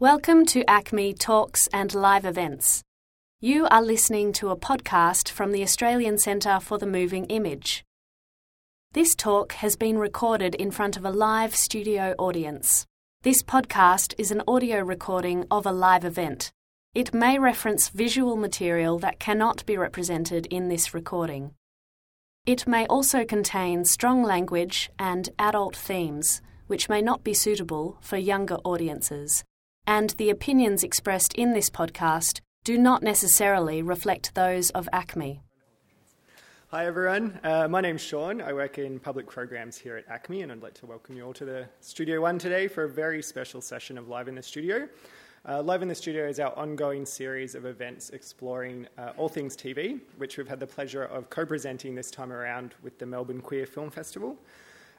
Welcome to ACMI Talks and Live Events. You are listening to a podcast from the Australian Centre for the Moving Image. This talk has been recorded in front of a live studio audience. This podcast is an audio recording of a live event. It may reference visual material that cannot be represented in this recording. It may also contain strong language and adult themes, which may not be suitable for younger audiences and the opinions expressed in this podcast do not necessarily reflect those of ACMI. Hi everyone, uh, my name's Sean. I work in public programs here at ACMI, and I'd like to welcome you all to the Studio One today for a very special session of Live in the Studio. Uh, Live in the Studio is our ongoing series of events exploring uh, all things TV, which we've had the pleasure of co presenting this time around with the Melbourne Queer Film Festival.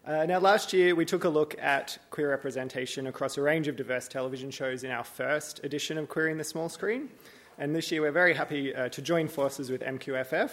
Uh, now, last year we took a look at queer representation across a range of diverse television shows in our first edition of Queering the Small Screen. And this year we're very happy uh, to join forces with MQFF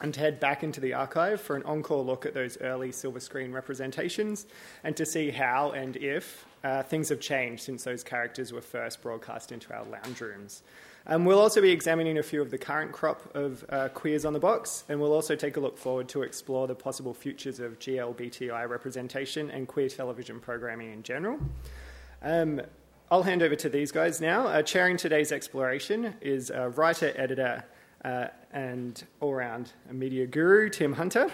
and to head back into the archive for an encore look at those early silver screen representations and to see how and if uh, things have changed since those characters were first broadcast into our lounge rooms. Um, we'll also be examining a few of the current crop of uh, queers on the box, and we'll also take a look forward to explore the possible futures of GLBTI representation and queer television programming in general. Um, I'll hand over to these guys now. Uh, chairing today's exploration is uh, writer, editor, uh, and all round media guru, Tim Hunter.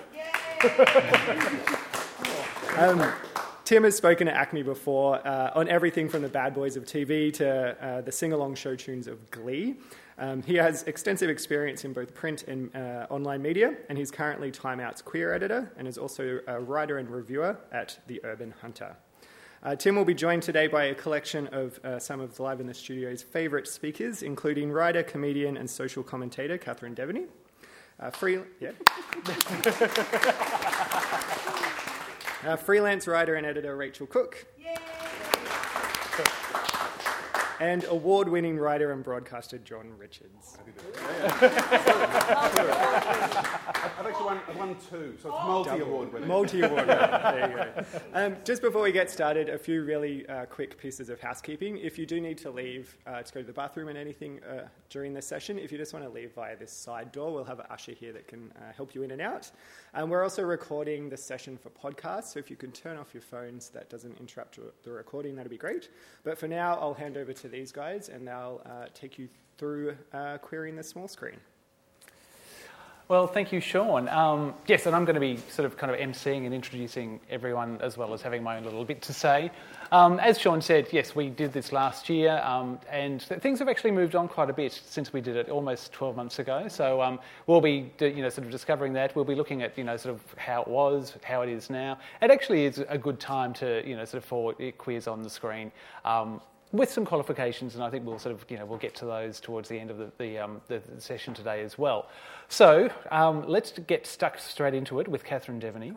um, Tim has spoken at ACMI before uh, on everything from the bad boys of TV to uh, the sing along show tunes of Glee. Um, he has extensive experience in both print and uh, online media, and he's currently Time Out's queer editor and is also a writer and reviewer at The Urban Hunter. Uh, Tim will be joined today by a collection of uh, some of Live in the Studio's favourite speakers, including writer, comedian, and social commentator Catherine Deveny. Uh, free, yeah. Uh, freelance writer and editor Rachel Cook. Yay! And award winning writer and broadcaster John Richards. I've actually won, I've won two, so it's multi award winning. Multi award winning. There you go. Um, just before we get started, a few really uh, quick pieces of housekeeping. If you do need to leave uh, to go to the bathroom and anything uh, during this session, if you just want to leave via this side door, we'll have an usher here that can uh, help you in and out. And we're also recording the session for podcasts, so if you can turn off your phones, that doesn't interrupt the recording, that'd be great. But for now, I'll hand over to these guys and they'll uh, take you through uh, queering the small screen. Well, thank you, Sean. Um, yes, and I'm going to be sort of kind of emceeing and introducing everyone as well as having my own little bit to say. Um, as Sean said, yes, we did this last year, um, and th- things have actually moved on quite a bit since we did it almost 12 months ago. So um, we'll be, you know, sort of discovering that. We'll be looking at, you know, sort of how it was, how it is now. It actually is a good time to, you know, sort of for queers on the screen. With some qualifications, and I think we'll sort of, you know, we'll get to those towards the end of the, the, um, the, the session today as well. So um, let's get stuck straight into it with Catherine Deveny,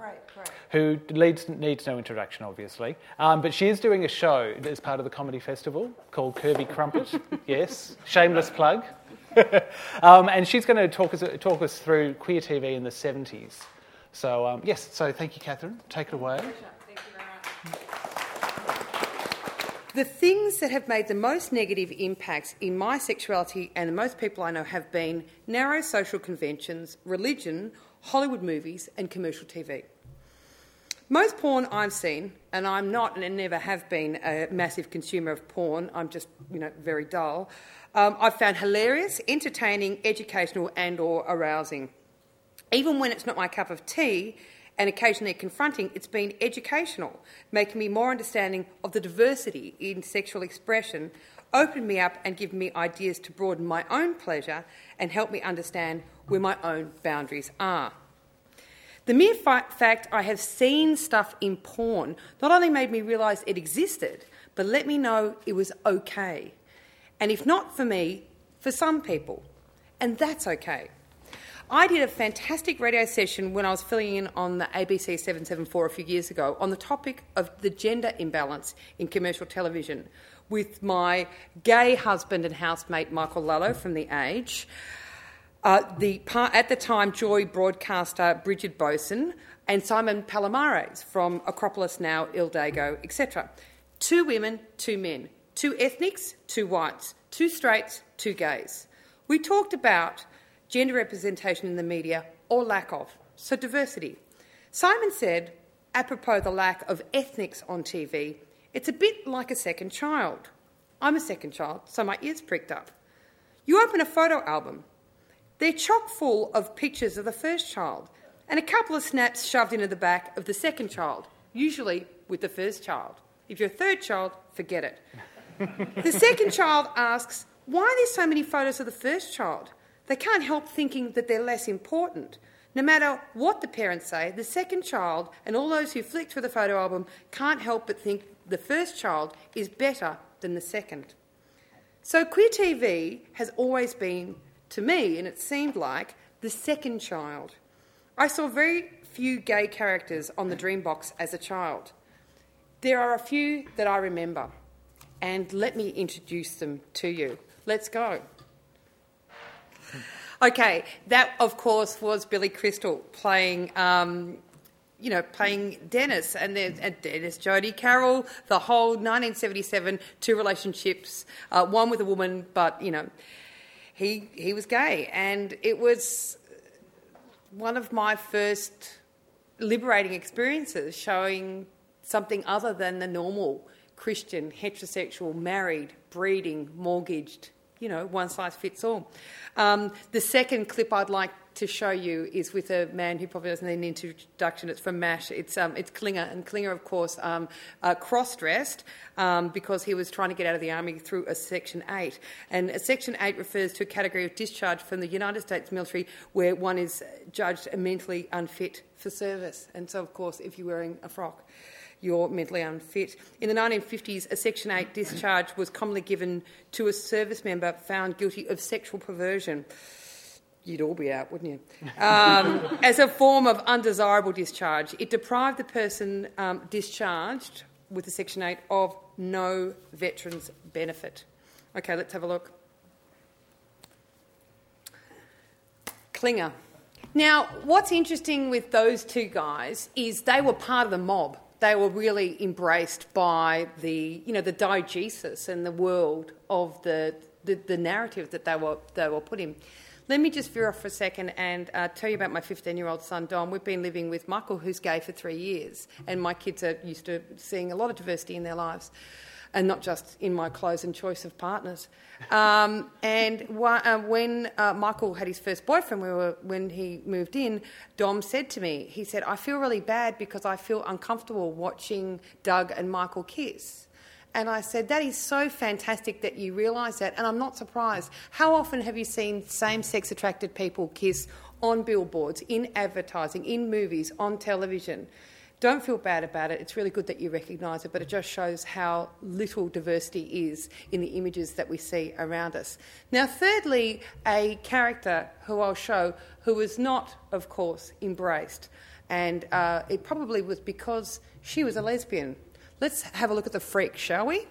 who leads, needs no introduction, obviously. Um, but she is doing a show as part of the comedy festival called Kirby Crumpet. yes, shameless plug. Um, and she's going to talk us, talk us through queer TV in the 70s. So, um, yes, so thank you, Catherine. Take it away. The things that have made the most negative impacts in my sexuality and the most people I know have been narrow social conventions, religion, Hollywood movies, and commercial TV. Most porn I've seen, and I'm not and never have been a massive consumer of porn, I'm just, you know, very dull, um, I've found hilarious, entertaining, educational and or arousing. Even when it's not my cup of tea, and occasionally confronting, it's been educational, making me more understanding of the diversity in sexual expression, opened me up and given me ideas to broaden my own pleasure and help me understand where my own boundaries are. The mere fa- fact I have seen stuff in porn not only made me realise it existed, but let me know it was okay. And if not for me, for some people. And that's okay. I did a fantastic radio session when I was filling in on the ABC 774 a few years ago on the topic of the gender imbalance in commercial television with my gay husband and housemate Michael Lallo from The Age. Uh, the at the time, Joy broadcaster Bridget Boson and Simon Palomares from Acropolis Now, Il Dago, etc. Two women, two men, two ethnics, two whites, two straights, two gays. We talked about gender representation in the media or lack of, so diversity. Simon said, apropos the lack of ethnics on TV, it's a bit like a second child. I'm a second child, so my ears pricked up. You open a photo album, they're chock full of pictures of the first child and a couple of snaps shoved into the back of the second child, usually with the first child. If you're a third child, forget it. the second child asks, Why are there so many photos of the first child? They can't help thinking that they're less important. No matter what the parents say, the second child and all those who flick through the photo album can't help but think the first child is better than the second. So, queer TV has always been, to me, and it seemed like, the second child. I saw very few gay characters on the Dreambox as a child. There are a few that I remember, and let me introduce them to you. Let's go. Okay, that of course was Billy Crystal playing, um, you know, playing Dennis, and there's and Dennis, Jodie Carroll, the whole 1977 two relationships, uh, one with a woman, but you know, he he was gay, and it was one of my first liberating experiences, showing something other than the normal Christian, heterosexual, married, breeding, mortgaged, you know, one size fits all. Um, the second clip I'd like to show you is with a man who probably doesn't need an introduction. It's from MASH. It's, um, it's Klinger, and Klinger, of course, um, uh, cross dressed um, because he was trying to get out of the army through a Section 8. And a Section 8 refers to a category of discharge from the United States military where one is judged mentally unfit for service. And so, of course, if you're wearing a frock, you're mentally unfit. In the 1950s, a Section 8 discharge was commonly given to a service member found guilty of sexual perversion. You'd all be out, wouldn't you? Um, as a form of undesirable discharge, it deprived the person um, discharged with the Section 8 of no veterans benefit. Okay, let's have a look. Klinger. Now, what's interesting with those two guys is they were part of the mob they were really embraced by the, you know, the diegesis and the world of the, the, the narrative that they were, they were put in. Let me just veer off for a second and uh, tell you about my 15 year old son, Dom. We've been living with Michael, who's gay, for three years, and my kids are used to seeing a lot of diversity in their lives and not just in my clothes and choice of partners. Um, and uh, when uh, Michael had his first boyfriend, we were, when he moved in, Dom said to me, he said, I feel really bad because I feel uncomfortable watching Doug and Michael kiss. And I said, That is so fantastic that you realise that. And I'm not surprised. How often have you seen same sex attracted people kiss on billboards, in advertising, in movies, on television? Don't feel bad about it. It's really good that you recognise it, but it just shows how little diversity is in the images that we see around us. Now, thirdly, a character who I'll show who was not, of course, embraced, and uh, it probably was because she was a lesbian. Let's have a look at the freak, shall we?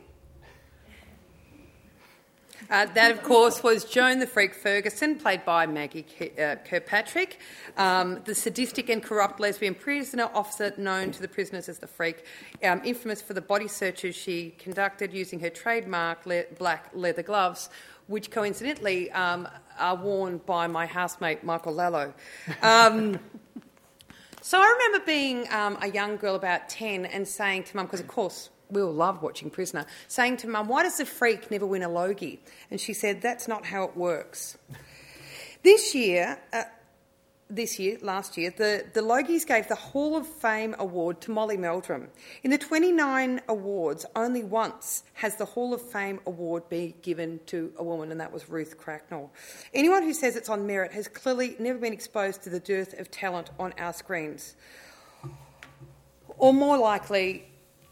Uh, that, of course, was Joan the Freak Ferguson, played by Maggie uh, Kirkpatrick, um, the sadistic and corrupt lesbian prisoner officer known to the prisoners as the Freak, um, infamous for the body searches she conducted using her trademark le- black leather gloves, which coincidentally um, are worn by my housemate Michael Lallo. Um, so I remember being um, a young girl about 10 and saying to mum, because of course we all love watching Prisoner, saying to Mum, Why does the freak never win a Logie? And she said, That's not how it works. This year, uh, this year, last year, the, the Logies gave the Hall of Fame award to Molly Meldrum. In the 29 awards, only once has the Hall of Fame award been given to a woman, and that was Ruth Cracknell. Anyone who says it's on merit has clearly never been exposed to the dearth of talent on our screens. Or more likely,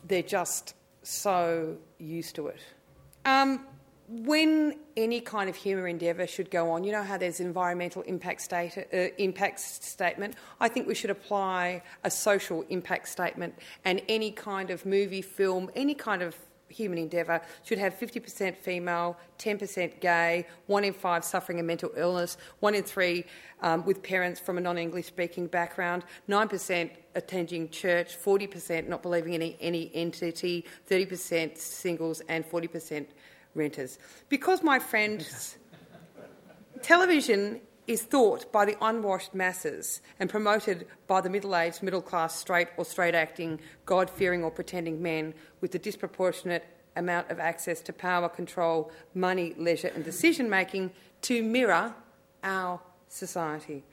they're just so used to it. Um, when any kind of humour endeavour should go on, you know how there's environmental impact, state, uh, impact statement. I think we should apply a social impact statement, and any kind of movie, film, any kind of human endeavour should have 50% female, 10% gay, one in five suffering a mental illness, one in three um, with parents from a non English speaking background, 9% attending church, 40% not believing in any, any entity, 30% singles, and 40% renters. Because, my friends, television is thought by the unwashed masses and promoted by the middle aged, middle class, straight or straight acting, God fearing or pretending men with the disproportionate amount of access to power, control, money, leisure, and decision making to mirror our society,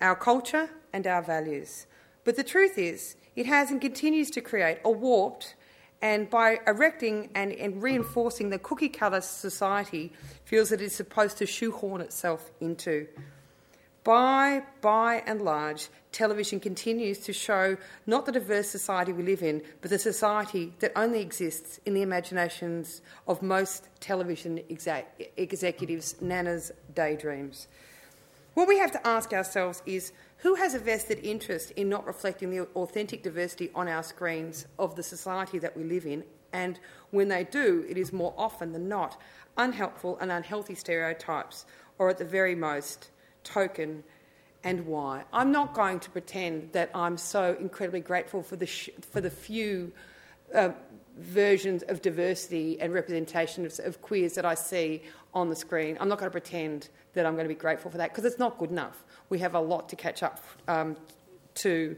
our culture, and our values. But the truth is, it has and continues to create a warped and by erecting and, and reinforcing the cookie cutter society feels that it is supposed to shoehorn itself into. By, by and large, television continues to show not the diverse society we live in, but the society that only exists in the imaginations of most television executives' nanas' daydreams. What we have to ask ourselves is who has a vested interest in not reflecting the authentic diversity on our screens of the society that we live in? And when they do, it is more often than not unhelpful and unhealthy stereotypes, or at the very most, token and why. I'm not going to pretend that I'm so incredibly grateful for the, sh- for the few uh, versions of diversity and representation of, of, queers that I see on the screen. I'm not going to pretend that I'm going to be grateful for that because it's not good enough. We have a lot to catch up um, to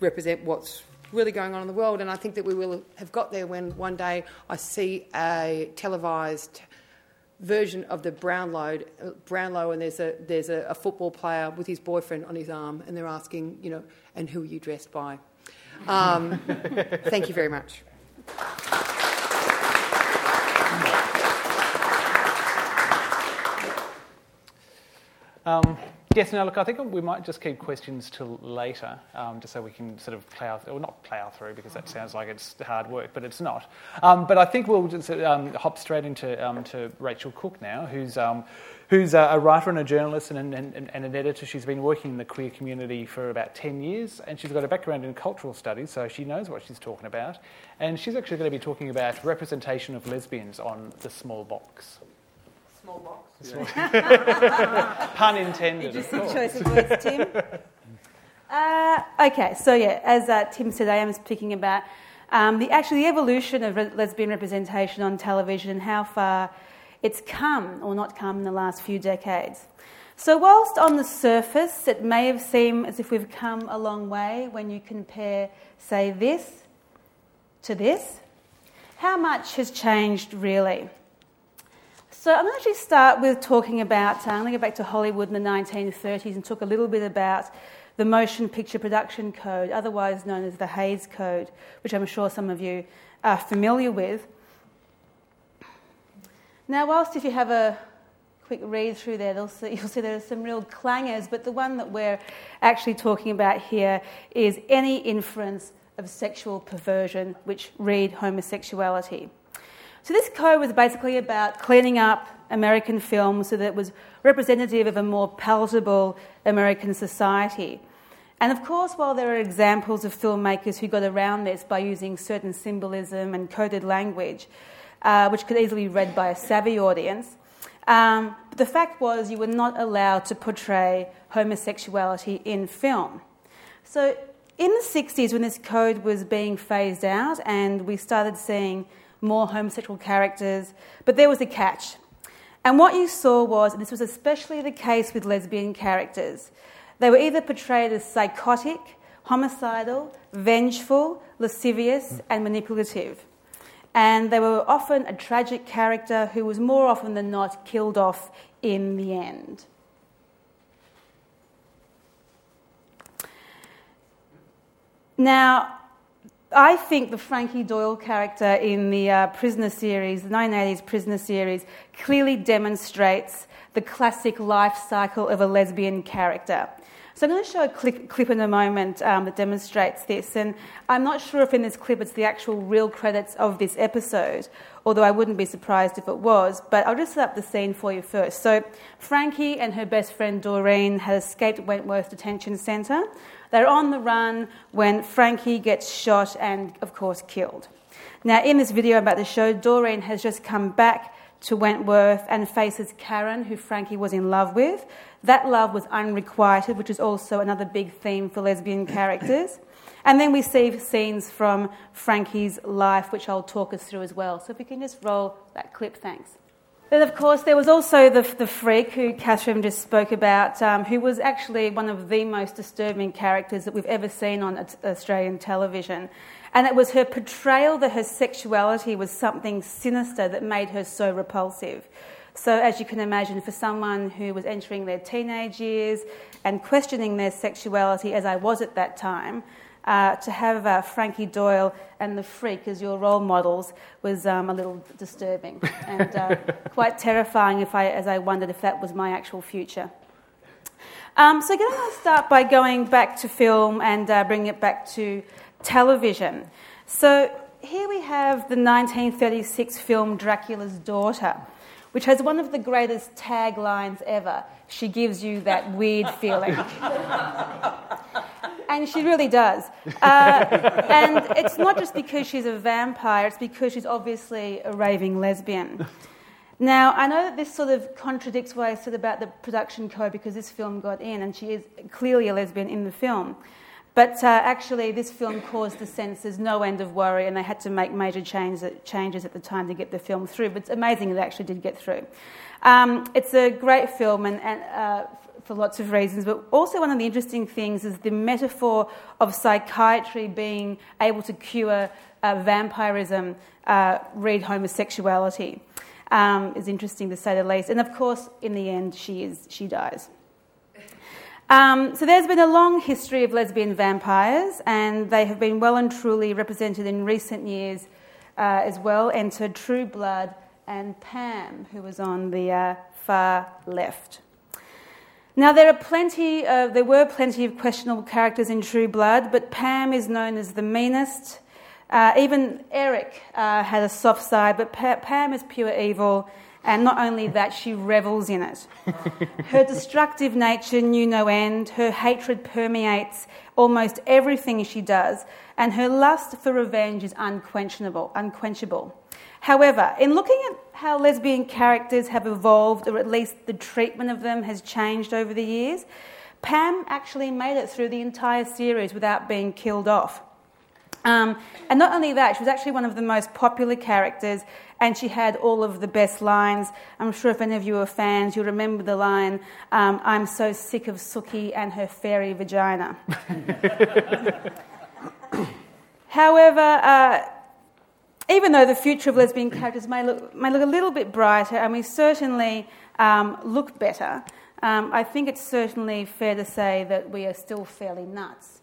represent what's really going on in the world, and I think that we will have got there when one day I see a televised version of the Brownlow, Brownlow, and there's a there's a, a, football player with his boyfriend on his arm, and they're asking, you know, and who are you dressed by? Um, thank you very much. Um, Yes, now look, I think we might just keep questions till later, um, just so we can sort of plough, or not plough through, because that sounds like it's hard work, but it's not. Um, but I think we'll just um, hop straight into um, to Rachel Cook now, who's um, who's a, writer and a journalist and, and, and, an editor. She's been working in the queer community for about 10 years, and she's got a background in cultural studies, so she knows what she's talking about. And she's actually going to be talking about representation of lesbians on the small box small box. Yeah. Pun intended. Interesting choice of words, Tim. Uh, okay, so yeah, as uh, Tim said, I am speaking about um, the actually the evolution of re- lesbian representation on television and how far it's come or not come in the last few decades. So, whilst on the surface it may have seemed as if we've come a long way when you compare, say, this to this, how much has changed really? So I'm going to actually start with talking about, uh, I'm going to go back to Hollywood in the 1930s and talk a little bit about the Motion Picture Production Code, otherwise known as the Hays Code, which I'm sure some of you are familiar with. Now, whilst if you have a quick read through there, see, you'll see there are some real clangers, but the one that we're actually talking about here is any inference of sexual perversion, which read homosexuality. So this code was basically about cleaning up American film so that it was representative of a more palatable American society. And of course, while there are examples of filmmakers who got around this by using certain symbolism and coded language, uh, which could easily be read by a savvy audience, um, but the fact was you were not allowed to portray homosexuality in film. So in the 60s, when this code was being phased out and we started seeing more homosexual characters, but there was a catch. And what you saw was, and this was especially the case with lesbian characters, they were either portrayed as psychotic, homicidal, vengeful, lascivious, and manipulative. And they were often a tragic character who was more often than not killed off in the end. Now, I think the Frankie Doyle character in the uh, Prisoner series, the 1980s Prisoner series, clearly demonstrates the classic life cycle of a lesbian character. So I'm going to show a clip, clip in a moment um, that demonstrates this. And I'm not sure if in this clip it's the actual real credits of this episode, although I wouldn't be surprised if it was. But I'll just set up the scene for you first. So Frankie and her best friend Doreen had escaped Wentworth Detention Centre. They're on the run when Frankie gets shot and, of course, killed. Now, in this video about the show, Doreen has just come back to Wentworth and faces Karen, who Frankie was in love with. That love was unrequited, which is also another big theme for lesbian characters. And then we see scenes from Frankie's life, which I'll talk us through as well. So if we can just roll that clip, thanks. Then, of course, there was also the, the freak who Catherine just spoke about, um, who was actually one of the most disturbing characters that we've ever seen on Australian television. And it was her portrayal that her sexuality was something sinister that made her so repulsive. So, as you can imagine, for someone who was entering their teenage years and questioning their sexuality, as I was at that time, uh, to have uh, Frankie Doyle and the Freak as your role models was um, a little disturbing and uh, quite terrifying if I, as I wondered if that was my actual future. Um, so, I'm going to start by going back to film and uh, bringing it back to television. So, here we have the 1936 film Dracula's Daughter, which has one of the greatest taglines ever. She gives you that weird feeling. and she really does. Uh, and it's not just because she's a vampire, it's because she's obviously a raving lesbian. Now, I know that this sort of contradicts what I said about the production code because this film got in, and she is clearly a lesbian in the film. But uh, actually, this film caused the censors no end of worry, and they had to make major changes, changes at the time to get the film through. But it's amazing it actually did get through. Um, it's a great film, and, and uh, for lots of reasons, but also one of the interesting things is the metaphor of psychiatry being able to cure uh, vampirism, uh, read homosexuality. Um, is interesting to say the least. And of course, in the end, she, is, she dies. Um, so there's been a long history of lesbian vampires, and they have been well and truly represented in recent years uh, as well. Enter True Blood and Pam, who was on the uh, far left. Now, there, are plenty, uh, there were plenty of questionable characters in True Blood, but Pam is known as the meanest. Uh, even Eric uh, had a soft side, but pa- Pam is pure evil, and not only that, she revels in it. Her destructive nature knew no end, her hatred permeates almost everything she does, and her lust for revenge is unquenchable. unquenchable. However, in looking at how lesbian characters have evolved, or at least the treatment of them has changed over the years, Pam actually made it through the entire series without being killed off. Um, and not only that, she was actually one of the most popular characters, and she had all of the best lines. I'm sure if any of you are fans, you'll remember the line, um, I'm so sick of Sookie and her fairy vagina. However, uh, even though the future of lesbian characters may look, may look a little bit brighter and we certainly um, look better, um, I think it's certainly fair to say that we are still fairly nuts.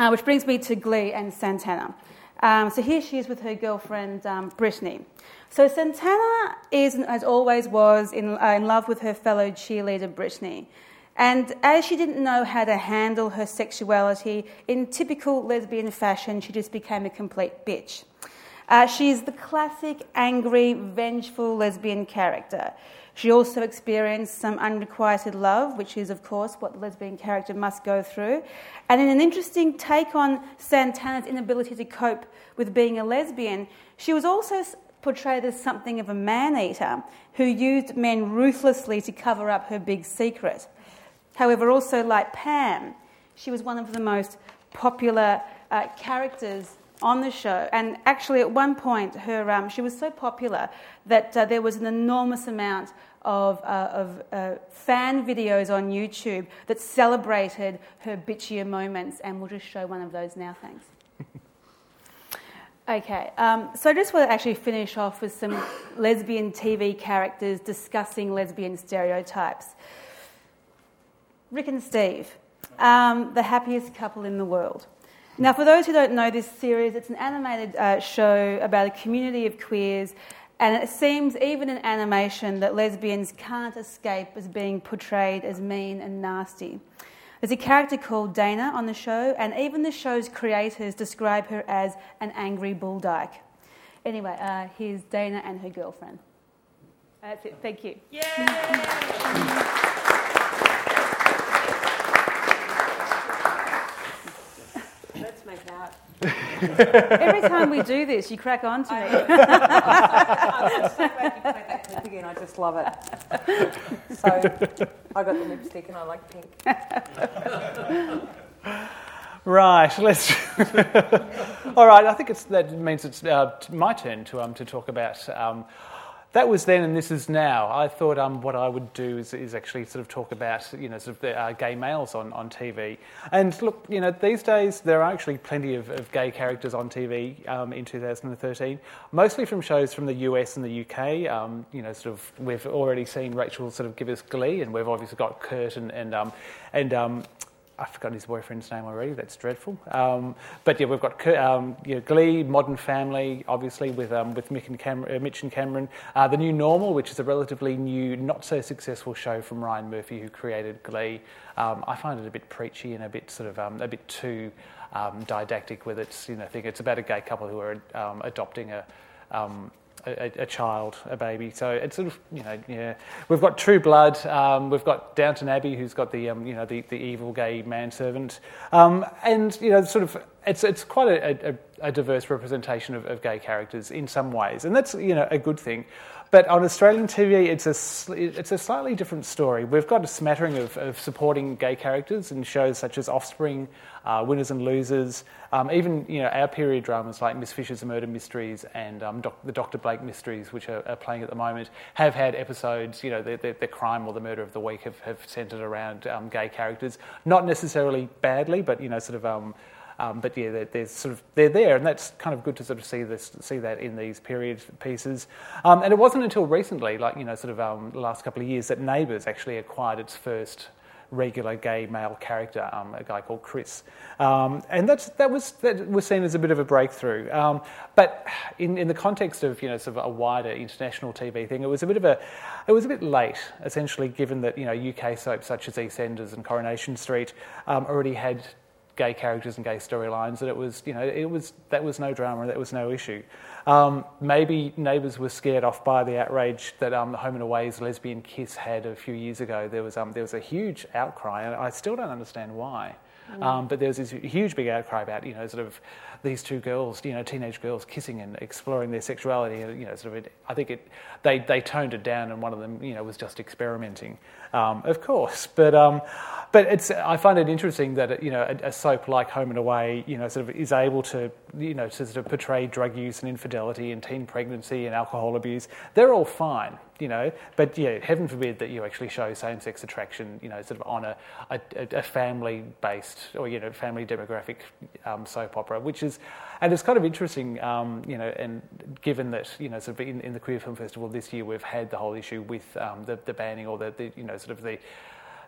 Uh, which brings me to Glee and Santana. Um, so here she is with her girlfriend um, Brittany. So Santana is, as always was, in, uh, in love with her fellow cheerleader Brittany. And as she didn't know how to handle her sexuality, in typical lesbian fashion, she just became a complete bitch. Uh, she's the classic angry, vengeful lesbian character. She also experienced some unrequited love, which is, of course, what the lesbian character must go through. And in an interesting take on Santana's inability to cope with being a lesbian, she was also portrayed as something of a man eater who used men ruthlessly to cover up her big secret. However, also like Pam, she was one of the most popular uh, characters on the show. And actually, at one point, her, um, she was so popular that uh, there was an enormous amount of, uh, of uh, fan videos on YouTube that celebrated her bitchier moments. And we'll just show one of those now, thanks. Okay, um, so I just want to actually finish off with some lesbian TV characters discussing lesbian stereotypes. Rick and Steve, um, the happiest couple in the world. Now, for those who don't know this series, it's an animated uh, show about a community of queers, and it seems, even in animation, that lesbians can't escape as being portrayed as mean and nasty. There's a character called Dana on the show, and even the show's creators describe her as an angry bull dyke. Anyway, uh, here's Dana and her girlfriend. That's it. Thank you. Yay! Let's make out. Every time we do this, you crack on to me. I'm so glad you played that clip again. I just love it. So I got the lipstick and I like pink. Right, let's. All right, I think it's, that means it's uh, my turn to, um, to talk about. Um, that was then and this is now. I thought um, what I would do is, is, actually sort of talk about, you know, sort of the uh, gay males on, on TV. And look, you know, these days there are actually plenty of, of gay characters on TV um, in 2013, mostly from shows from the US and the UK. Um, you know, sort of we've already seen Rachel sort of give us Glee, and we've obviously got Kurt and and um, and um, I've forgotten his boyfriend's name already. That's dreadful. Um, but yeah, we've got um, you know, Glee, Modern Family, obviously with um, with Mick and Cam- uh, Mitch and Cameron. Uh, the New Normal, which is a relatively new, not so successful show from Ryan Murphy, who created Glee. Um, I find it a bit preachy and a bit sort of um, a bit too um, didactic with its you know thing. It's about a gay couple who are adopting a a, a, child, a baby. So it's sort of, you know, yeah. We've got True Blood. Um, we've got Downton Abbey, who's got the, um, you know, the, the evil gay manservant. Um, and, you know, sort of, it's, it's quite a, a, a diverse representation of, of, gay characters in some ways. And that's, you know, a good thing. But on Australian TV, it's a, it's a slightly different story. We've got a smattering of, of supporting gay characters in shows such as Offspring, uh, Winners and Losers, um, even you know our period dramas like Miss Fisher's Murder Mysteries and um, Doc, the Dr. Blake Mysteries, which are, are, playing at the moment, have had episodes. You know, the, the, the, crime or the murder of the week have, have centred around um, gay characters, not necessarily badly, but you know, sort of. Um, um, but yeah, they're, they're, sort of they're there, and that's kind of good to sort of see this, see that in these period pieces. Um, and it wasn't until recently, like you know, sort of um, the last couple of years, that Neighbours actually acquired its first regular gay male character, um, a guy called Chris, um, and that's that was that was seen as a bit of a breakthrough. Um, but in, in the context of you know sort of a wider international TV thing, it was a bit of a it was a bit late, essentially, given that you know UK soaps such as EastEnders and Coronation Street um, already had gay characters and gay storylines, that it was, you know, it was that was no drama, that was no issue. Um, maybe neighbours were scared off by the outrage that um, the Home and Away's lesbian kiss had a few years ago. There was um, there was a huge outcry, and I still don't understand why. Mm. Um, but there was this huge big outcry about you know sort of these two girls, you know, teenage girls kissing and exploring their sexuality. And, you know, sort of, it, I think it, they they toned it down, and one of them, you know, was just experimenting, um, of course. But um, but it's I find it interesting that you know a, a, soap like Home and Away you know sort of is able to you know to sort of portray drug use and infidelity and teen pregnancy and alcohol abuse. They're all fine, you know. But yeah, heaven forbid that you actually show same-sex attraction, you know, sort of on a, a, a family-based or you know family demographic um, soap opera, which is and it's kind of interesting, um, you know, and given that you know sort of in, in, the Queer Film Festival this year we've had the whole issue with um, the, the banning or the, the you know sort of the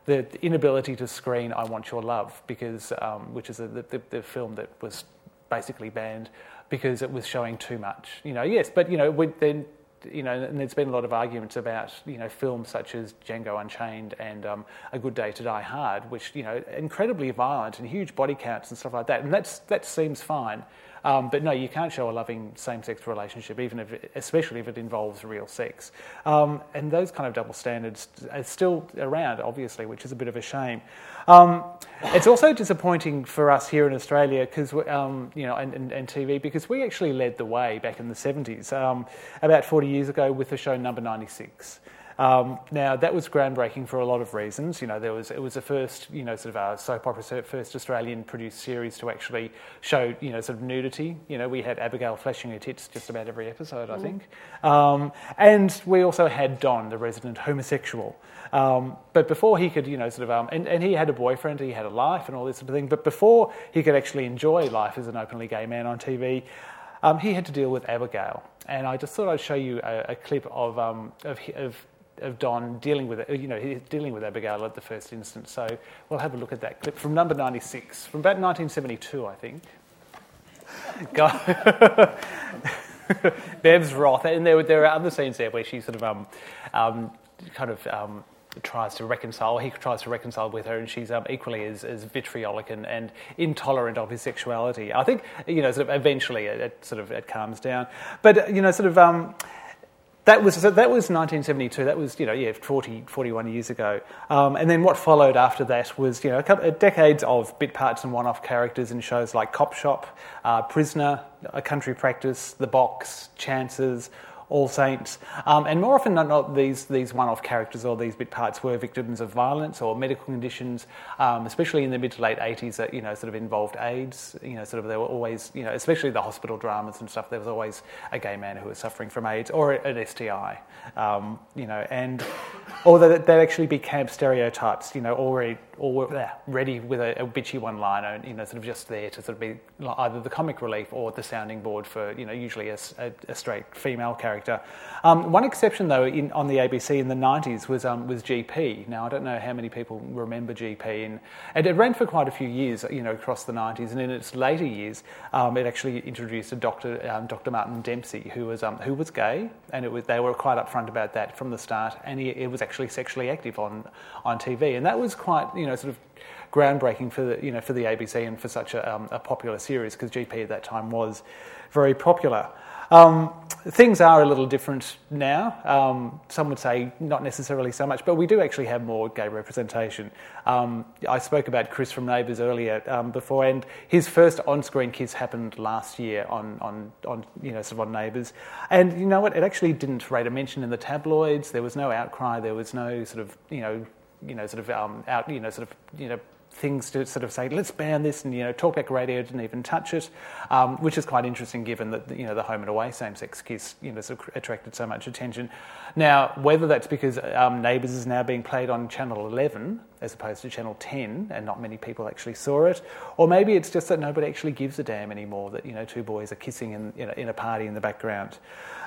the inability to screen "I Want Your Love" because, um, which is a, the, the, film that was basically banned because it was showing too much. You know, yes, but you know, then you know, and there's been a lot of arguments about you know films such as Django Unchained and um, A Good Day to Die Hard, which you know incredibly violent and huge body counts and stuff like that, and that's that seems fine. Um, but no, you can't show a loving same-sex relationship, even if, especially if it involves real sex. Um, and those kind of double standards are still around, obviously, which is a bit of a shame. Um, it's also disappointing for us here in Australia because um, you know, and, and, and, TV because we actually led the way back in the 70s, um, about 40 years ago, with the show Number 96. Um, now that was groundbreaking for a lot of reasons. You know, there was it was the first you know sort of a soap opera first Australian produced series to actually show you know sort of nudity. You know, we had Abigail flashing her tits just about every episode, I mm. think, um, and we also had Don, the resident homosexual. Um, but before he could, you know, sort of, um, and, and he had a boyfriend, he had a life and all this sort of thing. But before he could actually enjoy life as an openly gay man on TV, um, he had to deal with Abigail. And I just thought I'd show you a, a clip of, um, of, of of Don dealing with it, you know, dealing with Abigail at the first instance. So we'll have a look at that clip from number 96, from about 1972, I think. Bev's wrath, and there, there are other scenes there where she sort of um, um, kind of um, tries to reconcile, he tries to reconcile with her, and she's um, equally as, as vitriolic and, and, intolerant of his sexuality. I think, you know, sort of eventually it, it, sort of it calms down. But, you know, sort of um, that was that was 1972. That was you know yeah 40, 41 years ago. Um, and then what followed after that was you know a couple, decades of bit parts and one-off characters in shows like Cop Shop, uh, Prisoner, A Country Practice, The Box, Chances, all Saints. Um, and more often than not, these, these one off characters or these bit parts were victims of violence or medical conditions, um, especially in the mid to late 80s that, you know, sort of involved AIDS. You know, sort of there were always, you know, especially the hospital dramas and stuff, there was always a gay man who was suffering from AIDS or an STI. Um, you know, and or that they actually be camp stereotypes, you know, already or ready with a, a bitchy one-liner, you know, sort of just there to sort of be either the comic relief or the sounding board for, you know, usually a, a, a straight female character. Um, one exception, though, in, on the ABC in the 90s was, um, was GP. Now, I don't know how many people remember GP, and, and, it ran for quite a few years, you know, across the 90s, and in its later years, um, it actually introduced a doctor, um, Dr. Martin Dempsey, who was, um, who was gay, and it was, they were quite upfront about that from the start, and he, he was actually sexually active on, on TV, and that was quite, you know, sort of groundbreaking for the, you know, for the ABC and for such a, um, a popular series because GP at that time was very popular. Um, things are a little different now. Um, some would say not necessarily so much, but we do actually have more gay representation. Um, I spoke about Chris from Neighbours earlier um, before, and his first on-screen kiss happened last year on, on, on you know sort of on Neighbours, and you know what? It actually didn't rate a mention in the tabloids. There was no outcry. There was no sort of you know you know, sort of um, out, you know, sort of, you know, things to sort of say, let's ban this, and you know, Talkback Radio didn't even touch it, um, which is quite interesting given that you know the home and away same-sex kiss you know sort of attracted so much attention. Now, whether that's because um, Neighbours is now being played on Channel 11 as opposed to Channel 10, and not many people actually saw it, or maybe it's just that nobody actually gives a damn anymore that you know two boys are kissing in, in, a, in a party in the background.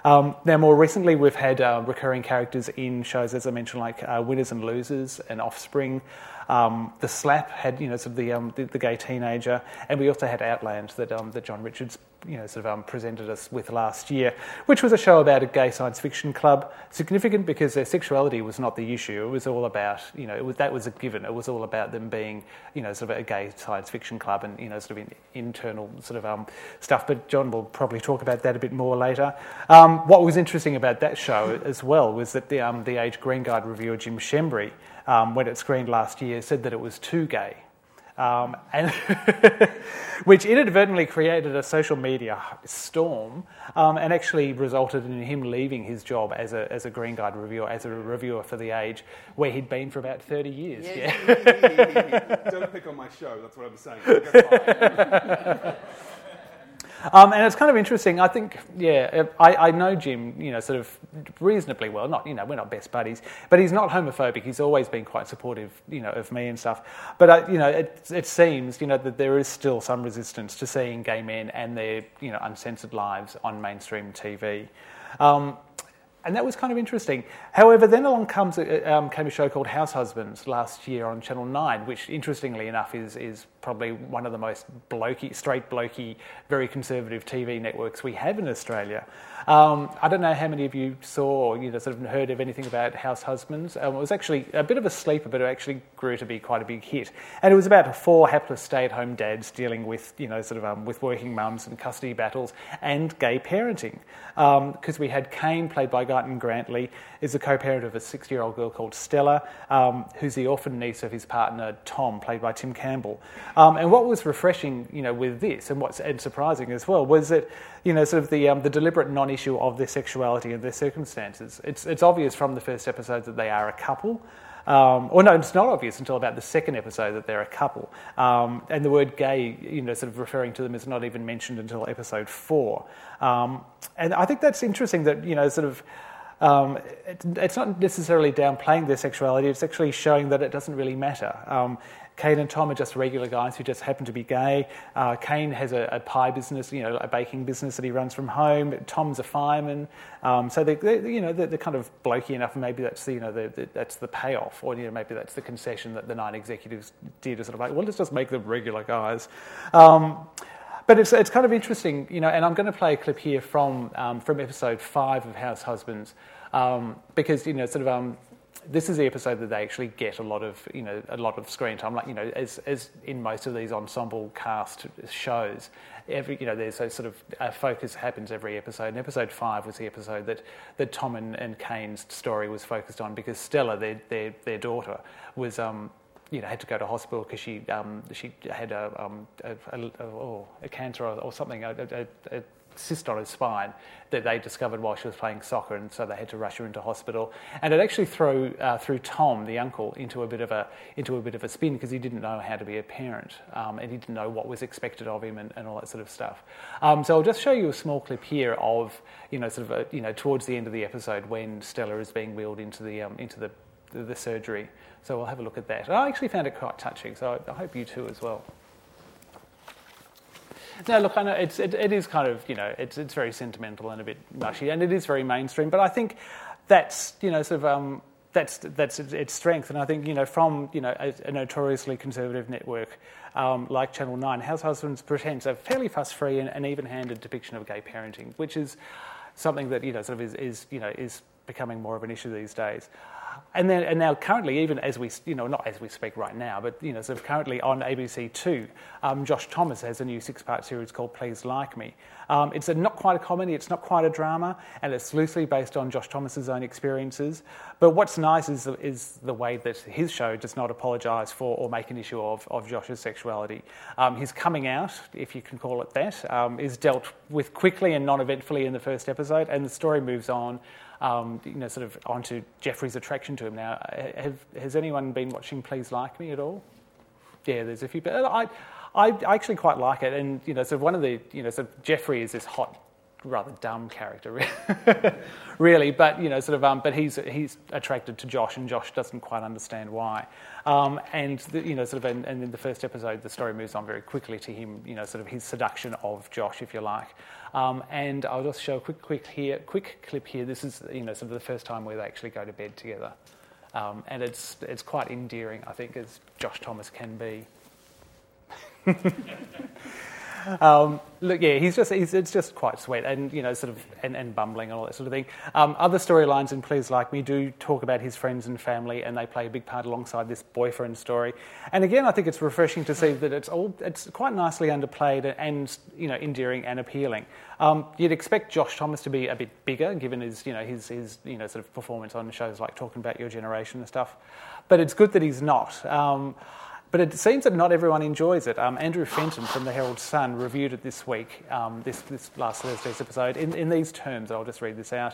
Um, now, more recently, we've had uh, recurring characters in shows, as I mentioned, like uh, Winners and Losers and Offspring. Um, the Slap had, you know, sort of the, um, the, the, gay teenager, and we also had Outland that, um, that John Richards, you know, sort of um, presented us with last year, which was a show about a gay science fiction club. Significant because their sexuality was not the issue. It was all about, you know, was, that was a given. It was all about them being, you know, sort of a gay science fiction club and, you know, sort of in, internal sort of um, stuff. But John will probably talk about that a bit more later. What was interesting about that show as well was that the, the Age Green Guide reviewer Jim Schembri um, when it screened last year, said that it was too gay. Um, and which inadvertently created a social media storm um, and actually resulted in him leaving his job as a, as a Green Guide reviewer, as a reviewer for The Age, where he'd been for about 30 years. Yeah. yeah. Don't pick on my show, that's what I'm saying. Um, and it's kind of interesting. I think, yeah, I, I, know Jim, you know, sort of reasonably well. Not, you know, we're not best buddies, but he's not homophobic. He's always been quite supportive, you know, of me and stuff. But uh, you know, it, it seems, you know, that there is still some resistance to seeing gay men and their, you know, uncensored lives on mainstream TV. Um, and that was kind of interesting. However, then along comes um, came a show called House Husbands last year on Channel 9, which interestingly enough is, is probably one of the most blokey, straight blokey, very conservative TV networks we have in Australia. Um, I don't know how many of you saw or you know, sort of heard of anything about House Husbands. Um, it was actually a bit of a sleeper, but it actually grew to be quite a big hit. And it was about four hapless stay-at-home dads dealing with, you know, sort of um, with working mums and custody battles and gay parenting. Because um, we had Kane, played by Gyton Grantley, is the co-parent of a six-year-old girl called Stella, um, who's the orphan niece of his partner Tom, played by Tim Campbell. Um, and what was refreshing, you know, with this, and what's and surprising as well, was that you know, sort of the, um, the deliberate non issue of their sexuality and their circumstances. It's, it's obvious from the first episode that they are a couple. Um, or no, it's not obvious until about the second episode that they're a couple. Um, and the word gay, you know, sort of referring to them is not even mentioned until episode four. Um, and I think that's interesting that, you know, sort of. Um, it, it's not necessarily downplaying their sexuality, it's actually showing that it doesn't really matter. Um, Kane and Tom are just regular guys who just happen to be gay. Uh, Kane has a, a, pie business, you know, a baking business that he runs from home. Tom's a fireman, um, so they, they, you know, they're, they're, kind of blokey enough, and maybe that's the, you know, the, the, that's the payoff, or you know, maybe that's the concession that the nine executives did, is sort of like, well, let's just make them regular guys. Um, but it's, it's kind of interesting, you know, and I'm going to play a clip here from, um, from episode five of House Husbands, um, because, you know, sort of um, this is the episode that they actually get a lot of you know a lot of screen time, like you know as as in most of these ensemble cast shows. Every you know there's a sort of a focus happens every episode. And episode five was the episode that that Tom and, and Kane's story was focused on because Stella, their their their daughter, was um, you know, had to go to hospital because she um, she had a, um, a, a, oh, a, cancer or, or something, a, cyst on her spine that they discovered while she was playing soccer, and so they had to rush her into hospital. And it actually threw uh, threw Tom, the uncle, into a bit of a into a bit of a spin because he didn't know how to be a parent, um, and he didn't know what was expected of him and, and all that sort of stuff. Um, so I'll just show you a small clip here of you know sort of a, you know towards the end of the episode when Stella is being wheeled into the um, into the, the, the surgery. So we'll have a look at that. I actually found it quite touching, so I, I hope you too as well. No, look, I know it's, it, it is kind of, you know, it's, it's very sentimental and a bit mushy, and it is very mainstream, but I think that's, you know, sort of, um, that's, that's its strength. And I think, you know, from, you know, a, a notoriously conservative network um, like Channel 9, House Husbands presents a fairly fuss-free and, and even-handed depiction of gay parenting, which is something that, you know, sort of is, is you know, is becoming more of an issue these days and then and now currently, even as we you know not as we speak right now, but you know sort of currently on ABC Two, um, Josh Thomas has a new six-part series called Please Like Me. Um, it's a, not quite a comedy, it's not quite a drama, and it's loosely based on Josh Thomas's own experiences. But what's nice is the, is the way that his show does not apologise for or make an issue of, of Josh's sexuality. Um, his coming out, if you can call it that, um, is dealt with quickly and non-eventfully in the first episode, and the story moves on um, you know, sort of onto Jeffrey's attraction to him now. Have, has anyone been watching Please Like Me at all? Yeah, there's a few. But I, I actually quite like it, and you know, of one of the, you know, of Jeffrey is this hot rather dumb character, really. But you know, sort of, um, but he's he's attracted to Josh, and Josh doesn't quite understand why. Um, and the, you know, sort of, and, and, in the first episode, the story moves on very quickly to him, you know, sort of his seduction of Josh, if you like. Um, and I'll just show a quick, quick here, quick clip here. This is, you know, sort of the first time where they actually go to bed together, um, and it's it's quite endearing, I think, as Josh Thomas can be. um, look, yeah, he's just he's, it's just quite sweet, and you know, sort of and, and bumbling and all that sort of thing. Um, other storylines in Please Like Me do talk about his friends and family, and they play a big part alongside this boyfriend story. And again, I think it's refreshing to see that it's all it's quite nicely underplayed and you know endearing and appealing. Um, you'd expect Josh Thomas to be a bit bigger, given his you know his his you know sort of performance on shows like Talking About Your Generation and stuff, but it's good that he's not. Um, but it seems that not everyone enjoys it. Um, Andrew Fenton from the Herald Sun reviewed it this week, um, this, this, last Thursday's episode, in, in, these terms. I'll just read this out.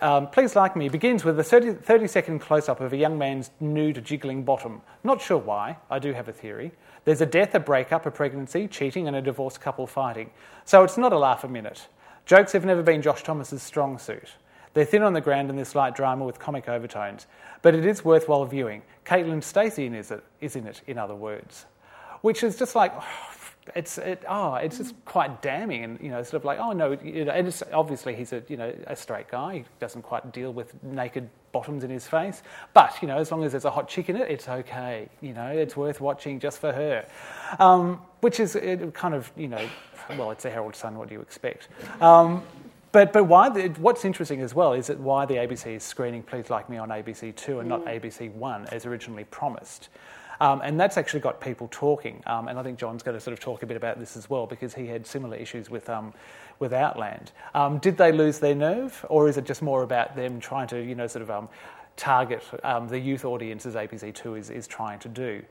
Um, Please Like Me begins with a 30, 30 second close up of a young man's nude jiggling bottom. Not sure why, I do have a theory. There's a death, a breakup, a pregnancy, cheating, and a divorced couple fighting. So it's not a laugh a minute. Jokes have never been Josh Thomas's strong suit. They're thin on the ground in this light drama with comic overtones, but it is worthwhile viewing. Caitlin Stasey is, it, is in it, in other words, which is just like. it's it, oh, it's just quite damning, and you know, sort of like oh no, you know, and it's obviously he's a you know a straight guy. He doesn't quite deal with naked bottoms in his face, but you know, as long as there's a hot chick in it, it's okay. You know, it's worth watching just for her, um, which is kind of you know, well, it's a Herald Sun. What do you expect? Um, but, but why the, what's interesting as well is that why the ABC is screening Please Like Me on ABC 2 and not ABC 1 as originally promised. Um, and that's actually got people talking. Um, and I think John's going to sort of talk a bit about this as well because he had similar issues with, um, with Outland. Um, did they lose their nerve, or is it just more about them trying to, you know, sort of um, target um, the youth audience as ABC 2 is, is trying to do?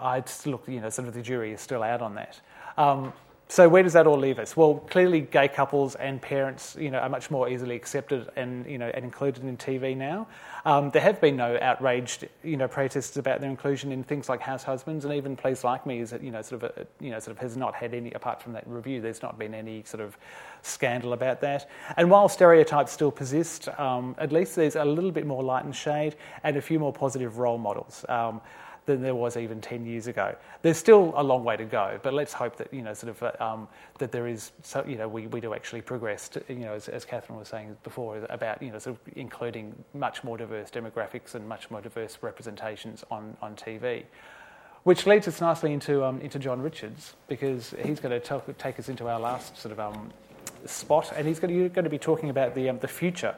I'd look, you know, sort of the jury is still out on that. So where does that all leave us? Well, clearly, gay couples and parents, you know, are much more easily accepted and you know and included in TV now. Um, there have been no outraged, you know, protests about their inclusion in things like House Husbands, and even Please Like Me is, you know, sort of, a, you know, sort of has not had any apart from that review. There's not been any sort of scandal about that. And while stereotypes still persist, um, at least there's a little bit more light and shade and a few more positive role models. Um, than there was even 10 years ago. There's still a long way to go, but let's hope that, you know, sort of, uh, um, that there is, so, you know, we, we do actually progress, to, you know, as, as Catherine was saying before, about, you know, sort of including much more diverse demographics and much more diverse representations on, on TV. Which leads us nicely into, um, into John Richards, because he's going to talk, take us into our last sort of um, spot, and he's going to, going to be talking about the, um, the future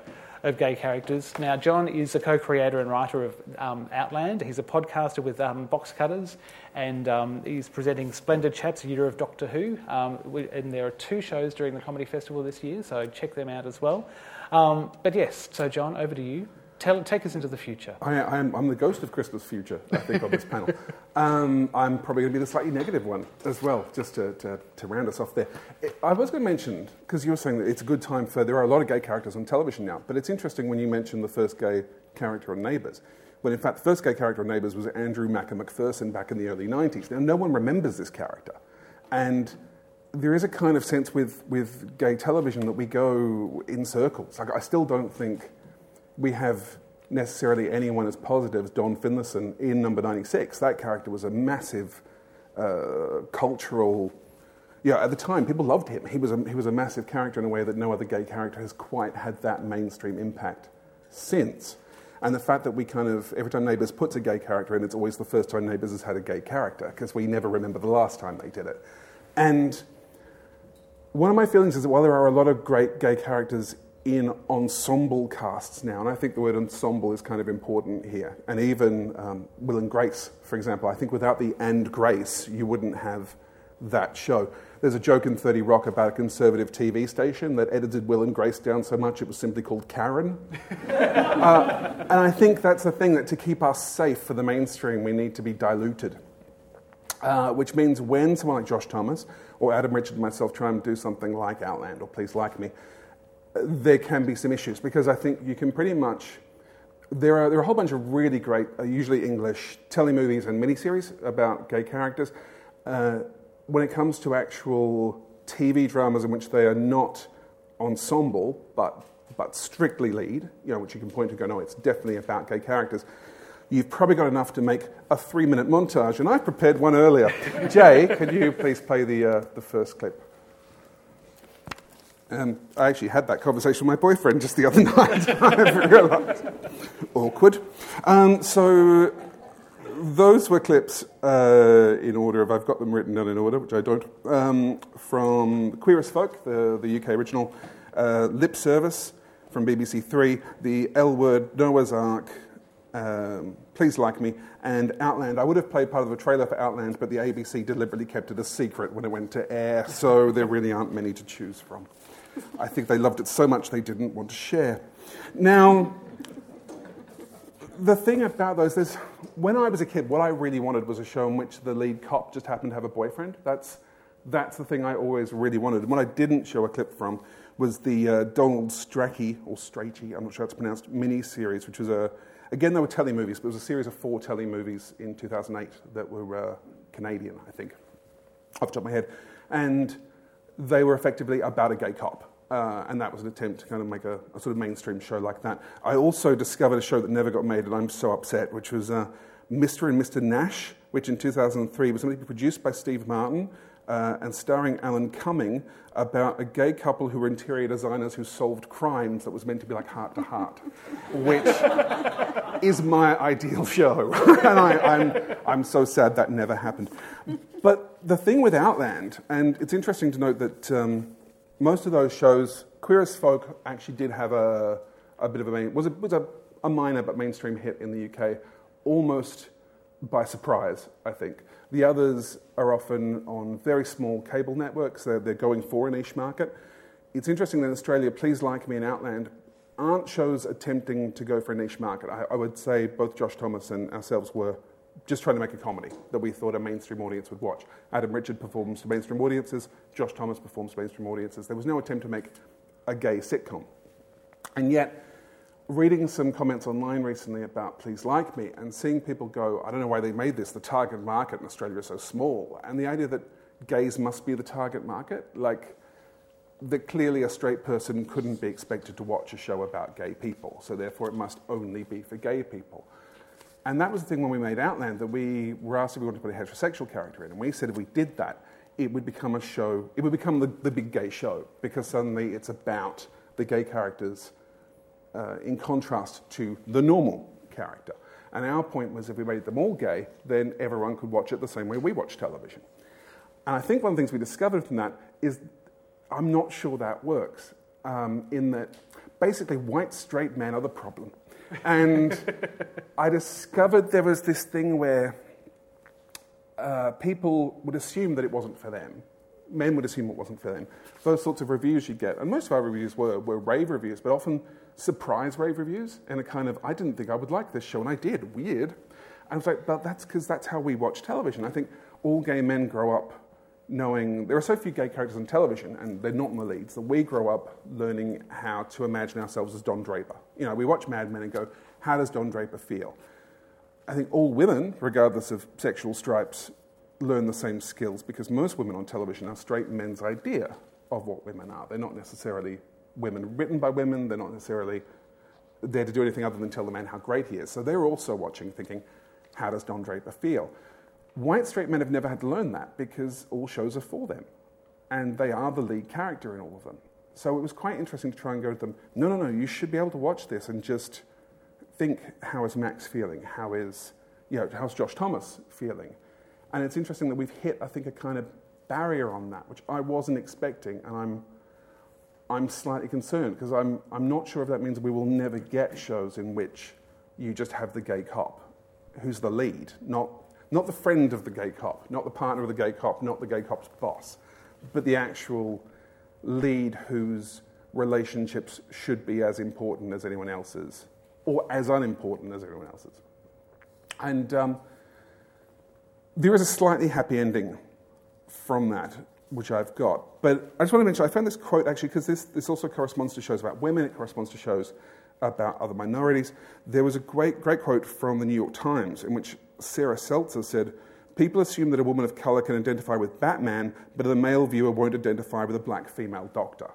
of gay characters. Now, John is a co creator and writer of um, Outland. He's a podcaster with um, Box Cutters, and um, he's presenting Splendid Chaps, a year of Doctor Who. Um, we, and there are two shows during the Comedy Festival this year, so check them out as well. Um, but yes, so John, over to you. Tell, take us into the future. I, I'm the ghost of Christmas future, I think, on this panel. Um, I'm probably going to be the slightly negative one as well, just to, to, to round us off there. It, I was going to mention, because you were saying that it's a good time for, there are a lot of gay characters on television now, but it's interesting when you mention the first gay character on Neighbours. When in fact, the first gay character on Neighbours was Andrew Macca Macpherson back in the early 90s. Now, no one remembers this character. And there is a kind of sense with, with gay television that we go in circles. Like, I still don't think we have necessarily anyone as positive as Don Finlayson in number 96. That character was a massive uh, cultural. Yeah, at the time, people loved him. He was, a, he was a massive character in a way that no other gay character has quite had that mainstream impact since. And the fact that we kind of, every time Neighbours puts a gay character in, it's always the first time Neighbours has had a gay character, because we never remember the last time they did it. And one of my feelings is that while there are a lot of great gay characters in ensemble casts now, and I think the word ensemble is kind of important here. And even um, Will and Grace, for example, I think without the and Grace, you wouldn't have that show. There's a joke in 30 Rock about a conservative TV station that edited Will and Grace down so much it was simply called Karen. uh, and I think that's the thing that to keep us safe for the mainstream, we need to be diluted. Uh, which means when someone like Josh Thomas or Adam Richard and myself try and do something like Outland or Please Like Me, there can be some issues because I think you can pretty much. There are, there are a whole bunch of really great, uh, usually English, telemovies and miniseries about gay characters. Uh, when it comes to actual TV dramas in which they are not ensemble, but, but strictly lead, you know, which you can point to go, no, it's definitely about gay characters, you've probably got enough to make a three minute montage. And I've prepared one earlier. Jay, could you please play the, uh, the first clip? Um, I actually had that conversation with my boyfriend just the other night. I realised. Awkward. Um, so those were clips uh, in order of, I've got them written down in order, which I don't, um, from Queer as Folk, the, the UK original, uh, Lip Service from BBC Three, the L Word, Noah's Ark, um, Please Like Me, and Outland. I would have played part of the trailer for Outland, but the ABC deliberately kept it a secret when it went to air, so there really aren't many to choose from. I think they loved it so much they didn't want to share. Now, the thing about those is, when I was a kid, what I really wanted was a show in which the lead cop just happened to have a boyfriend. That's, that's the thing I always really wanted. And what I didn't show a clip from was the uh, Donald Strachey, or Strachey, I'm not sure how it's pronounced, mini series, which was a, again, they were telemovies, but it was a series of four telemovies in 2008 that were uh, Canadian, I think, off the top of my head. And they were effectively about a gay cop. Uh, and that was an attempt to kind of make a, a, sort of mainstream show like that. I also discovered a show that never got made, and I'm so upset, which was uh, Mr. and Mr. Nash, which in 2003 was be produced by Steve Martin uh, and starring Alan Cumming about a gay couple who were interior designers who solved crimes that was meant to be like heart to heart, which is my ideal show. and I, I'm, I'm so sad that never happened. But the thing with Outland, and it's interesting to note that um, most of those shows, Queer as Folk actually did have a, a bit of a main, was, a, was a, a minor but mainstream hit in the UK, almost by surprise, I think. The others are often on very small cable networks, they're, they're going for a niche market. It's interesting that in Australia, Please Like Me and Outland aren't shows attempting to go for a niche market. I, I would say both Josh Thomas and ourselves were just trying to make a comedy that we thought a mainstream audience would watch. Adam Richard performs to mainstream audiences, Josh Thomas performs to mainstream audiences. There was no attempt to make a gay sitcom. And yet, reading some comments online recently about Please Like Me and seeing people go, I don't know why they made this, the target market in Australia is so small. And the idea that gays must be the target market, like, that clearly a straight person couldn't be expected to watch a show about gay people, so therefore it must only be for gay people. And that was the thing when we made Outland that we were asked if we wanted to put a heterosexual character in. And we said if we did that, it would become a show, it would become the, the big gay show because suddenly it's about the gay characters uh, in contrast to the normal character. And our point was if we made them all gay, then everyone could watch it the same way we watch television. And I think one of the things we discovered from that is I'm not sure that works. Um, in that basically white straight men are the problem. And I discovered there was this thing where uh, people would assume that it wasn't for them. Men would assume it wasn't for them. Those sorts of reviews you'd get, and most of our reviews were, were rave reviews, but often surprise rave reviews, and a kind of, I didn't think I would like this show, and I did, weird. I was like, but that's because that's how we watch television. I think all gay men grow up knowing there are so few gay characters on television, and they're not in the leads, that we grow up learning how to imagine ourselves as Don Draper. You know, we watch Mad Men and go, how does Don Draper feel? I think all women, regardless of sexual stripes, learn the same skills because most women on television are straight men's idea of what women are. They're not necessarily women written by women, they're not necessarily there to do anything other than tell the man how great he is. So they're also watching, thinking, how does Don Draper feel? White straight men have never had to learn that because all shows are for them. And they are the lead character in all of them. So it was quite interesting to try and go to them, no, no, no, you should be able to watch this and just think, how is Max feeling? How is, you know, how's Josh Thomas feeling? And it's interesting that we've hit, I think, a kind of barrier on that, which I wasn't expecting, and I'm, I'm slightly concerned because I'm, I'm not sure if that means we will never get shows in which you just have the gay cop who's the lead, not, not the friend of the gay cop, not the partner of the gay cop, not the gay cop's boss, but the actual lead whose relationships should be as important as anyone else's or as unimportant as anyone else's. And um, there is a slightly happy ending from that, which I've got. But I just want to mention, I found this quote actually, because this, this also corresponds to shows about women, it corresponds to shows about other minorities. There was a great, great quote from the New York Times in which Sarah Seltzer said, People assume that a woman of color can identify with Batman, but a male viewer won't identify with a black female doctor.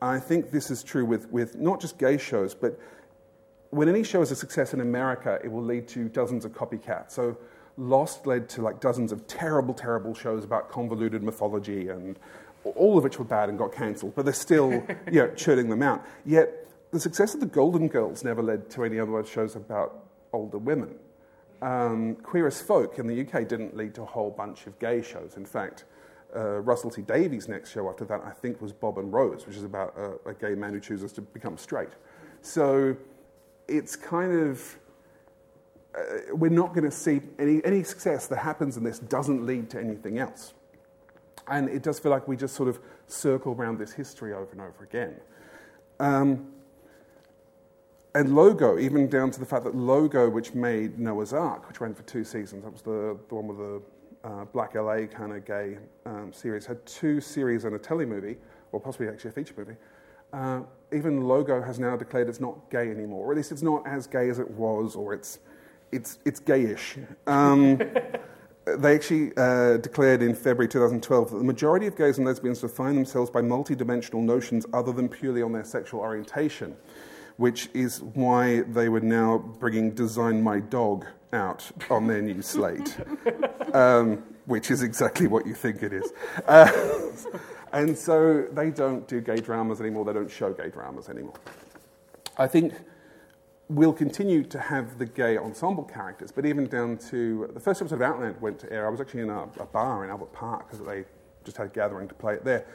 I think this is true with, with not just gay shows, but when any show is a success in America, it will lead to dozens of copycats. So Lost led to like dozens of terrible, terrible shows about convoluted mythology, and all of which were bad and got cancelled, but they're still you know, churning them out. Yet the success of the Golden Girls never led to any other shows about older women. Um, Queer as Folk in the UK didn't lead to a whole bunch of gay shows. In fact, uh, Russell T Davies' next show after that, I think, was Bob and Rose, which is about a, a gay man who chooses to become straight. So it's kind of uh, we're not going to see any, any success that happens in this doesn't lead to anything else. And it does feel like we just sort of circle around this history over and over again. Um, and Logo, even down to the fact that Logo, which made Noah's Ark, which ran for two seasons, that was the, the one with the uh, Black LA kind of gay um, series, had two series and a telly movie, or possibly actually a feature movie. Uh, even Logo has now declared it's not gay anymore, or at least it's not as gay as it was, or it's, it's, it's gayish. Um, they actually uh, declared in February 2012 that the majority of gays and lesbians define themselves by multidimensional notions other than purely on their sexual orientation which is why they were now bringing Design My Dog out on their new slate, um, which is exactly what you think it is. Uh, and so they don't do gay dramas anymore, they don't show gay dramas anymore. I think we'll continue to have the gay ensemble characters, but even down to the first episode of Outland went to air. I was actually in a, a bar in Albert Park because they just had a gathering to play it there.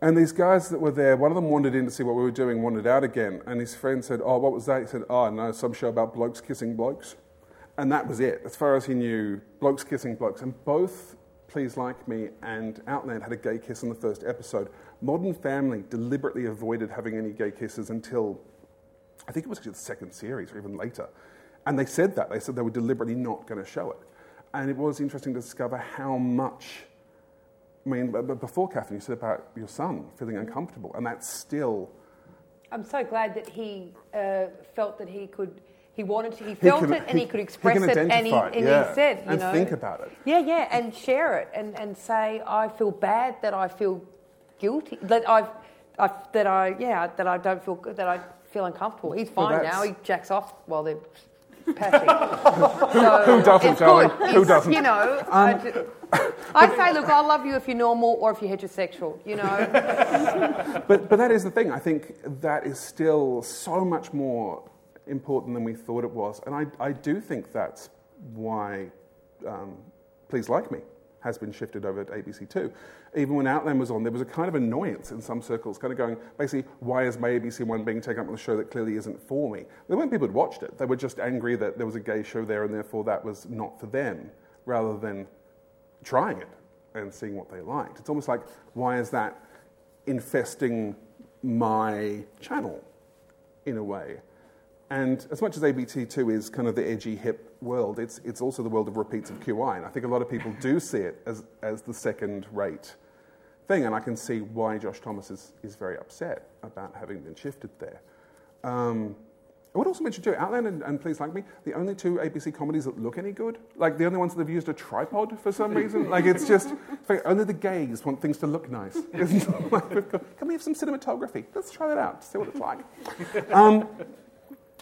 And these guys that were there, one of them wandered in to see what we were doing, wandered out again. And his friend said, Oh, what was that? He said, Oh, no, some show about blokes kissing blokes. And that was it. As far as he knew, blokes kissing blokes. And both Please Like Me and Outland had a gay kiss in the first episode. Modern Family deliberately avoided having any gay kisses until, I think it was the second series or even later. And they said that. They said they were deliberately not going to show it. And it was interesting to discover how much I mean, but before Catherine, you said about your son feeling uncomfortable, and that's still. I'm so glad that he uh, felt that he could. He wanted to. He felt he can, it, and he, he could express he it, and he, and yeah, he said, you and know, think about it. Yeah, yeah, and share it, and, and say, I feel bad that I feel guilty that I've, i that I yeah that I don't feel that I feel uncomfortable. He's fine well, now. He jacks off while they're passing. so who doesn't, darling? Who doesn't? You know, um, I, just, I say, look, I'll love you if you're normal or if you're heterosexual. You know. but but that is the thing. I think that is still so much more important than we thought it was, and I I do think that's why. Um, Please like me has been shifted over to ABC2. Even when Outland was on, there was a kind of annoyance in some circles, kind of going, basically, why is my ABC One being taken up with a show that clearly isn't for me? There weren't people who'd watched it. They were just angry that there was a gay show there and therefore that was not for them, rather than trying it and seeing what they liked. It's almost like, why is that infesting my channel in a way? And as much as ABC2 is kind of the edgy, hip world, it's, it's also the world of repeats of QI. And I think a lot of people do see it as, as the second rate thing. And I can see why Josh Thomas is, is very upset about having been shifted there. Um, I would also mention too, Outland and, and, Please Like Me, the only two ABC comedies that look any good. Like the only ones that have used a tripod for some reason. like it's just only the gays want things to look nice. can we have some cinematography? Let's try that out. See what it's like. Um,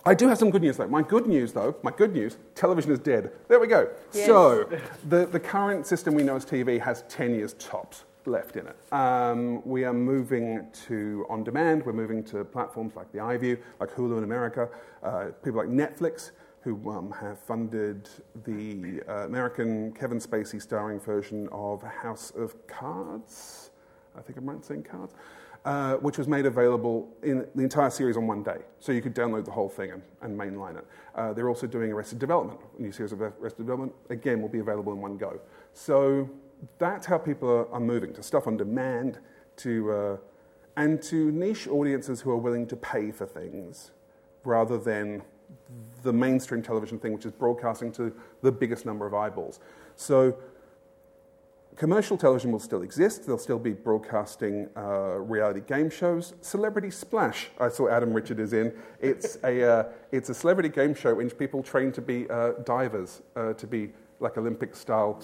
I do have some good news though. My good news though, my good news, television is dead. There we go. Yes. So, the, the current system we know as TV has 10 years tops left in it. Um, we are moving to on demand, we're moving to platforms like the iView, like Hulu in America, uh, people like Netflix, who um, have funded the uh, American Kevin Spacey starring version of House of Cards. I think I'm right in saying cards. Uh, which was made available in the entire series on one day. So you could download the whole thing and, and mainline it. Uh, they're also doing Arrested Development. A new series of Arrested Development, again, will be available in one go. So that's how people are, are moving to stuff on demand, to, uh, and to niche audiences who are willing to pay for things rather than the mainstream television thing, which is broadcasting to the biggest number of eyeballs. So commercial television will still exist. They'll still be broadcasting uh, reality game shows. Celebrity Splash, I saw Adam Richard is in. It's a, uh, it's a celebrity game show in which people train to be uh, divers, uh, to be like Olympic style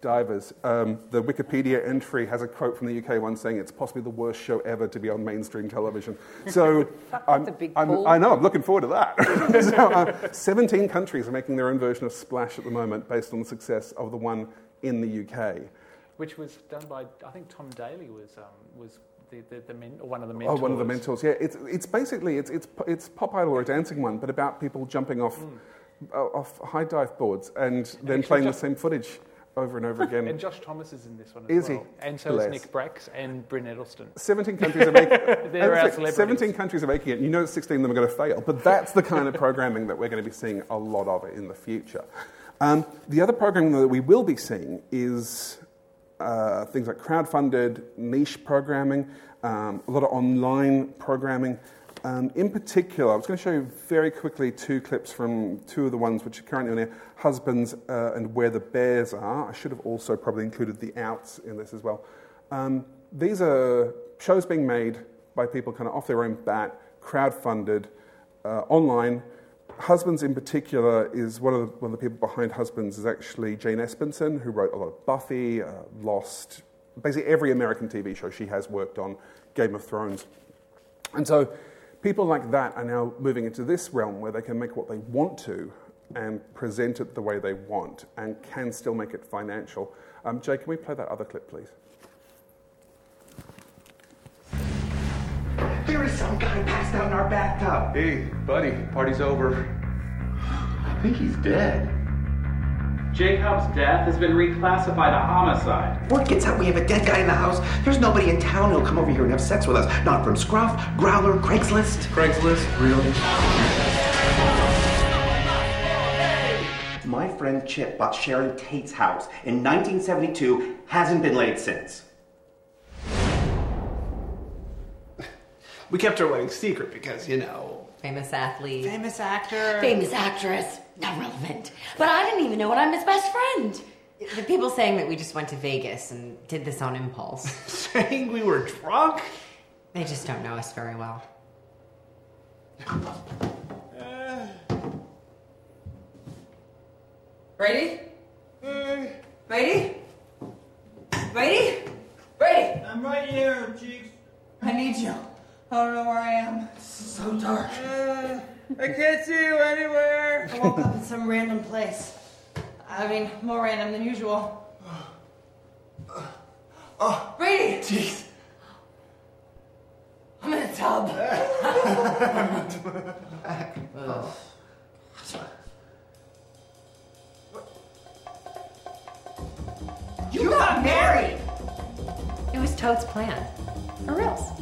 divers. Um, the Wikipedia entry has a quote from the UK one saying it's possibly the worst show ever to be on mainstream television. So I'm, I'm, i know, I'm looking forward to that. so, uh, 17 countries are making their own version of Splash at the moment based on the success of the one in the UK which was done by I think Tom Daley was um, was the, the, the men, one of the mentors. Oh, one of the mentors. Yeah, it's it's basically it's it's it's pop idol or a dancing one, but about people jumping off mm. uh, off high dive boards and, and then playing just, the same footage over and over again. and Josh Thomas is in this one as is well. He? And so Bless. is Nick Bracks and Brynne Edelsten. 17 countries are making it. 17 countries are making it. You know 16 of them are going to fail, but that's the kind of programming that we're going to be seeing a lot of in the future. Um, the other programming that we will be seeing is uh, things like crowd-funded niche programming, um, a lot of online programming. Um, in particular, I was going to show you very quickly two clips from two of the ones which are currently on here Husbands uh, and Where the Bears Are. I should have also probably included the outs in this as well. Um, these are shows being made by people kind of off their own bat, crowd funded, uh, online, Husbands, in particular, is one of the, one of the people behind Husbands is actually Jane Espenson, who wrote a lot of Buffy, uh, Lost, basically every American TV show she has worked on, Game of Thrones. And so people like that are now moving into this realm where they can make what they want to and present it the way they want and can still make it financial. Um, Jay, can we play that other clip, please? Some guy passed out in our bathtub. Hey, buddy, party's over. I think he's dead. Jacob's death has been reclassified a homicide. Word gets out we have a dead guy in the house. There's nobody in town who'll come over here and have sex with us. Not from Scruff, Growlr, Craigslist. Craigslist? Really? My friend Chip bought Sharon Tate's house in 1972, hasn't been laid since. We kept our wedding secret because, you know. Famous athlete. Famous actor. Famous actress. Not relevant. But I didn't even know what I'm his best friend. The people saying that we just went to Vegas and did this on impulse. saying we were drunk? They just don't know us very well. Uh. Brady? Hey. Brady? Brady? Brady? I'm right here, Cheeks. I need you. I don't know where I am. It's so dark. Uh, I can't see you anywhere. I woke up in some random place. I mean, more random than usual. Oh, Brady! Jeez. I'm in a tub. oh. You got got married. married! It was Toad's plan? Or else?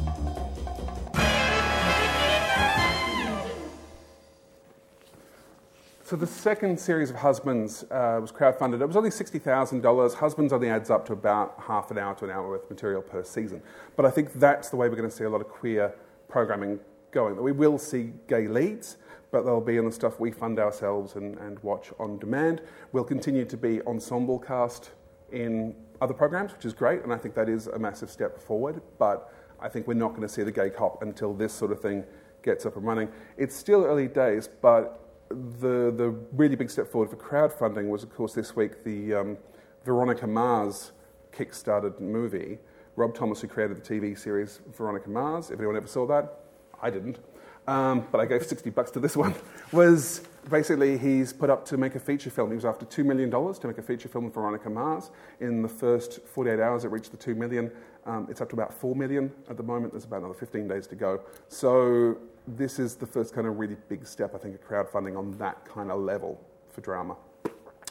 So the second series of Husbands uh, was crowdfunded. It was only $60,000. Husbands only adds up to about half an hour to an hour worth of material per season. But I think that's the way we're going to see a lot of queer programming going. We will see gay leads, but they'll be in the stuff we fund ourselves and, and watch on demand. We'll continue to be ensemble cast in other programs, which is great, and I think that is a massive step forward. But I think we're not going to see the gay cop until this sort of thing gets up and running. It's still early days, but the, the really big step forward for crowdfunding was, of course, this week the um, Veronica Mars kickstarted movie. Rob Thomas, who created the TV series Veronica Mars, if anyone ever saw that, I didn't, um, but I gave 60 bucks to this one, was basically he's put up to make a feature film. He was after $2 million to make a feature film of Veronica Mars. In the first 48 hours, it reached the 2 million. Um, it's up to about 4 million at the moment. There's about another 15 days to go. So this is the first kind of really big step, I think, of crowdfunding on that kind of level for drama.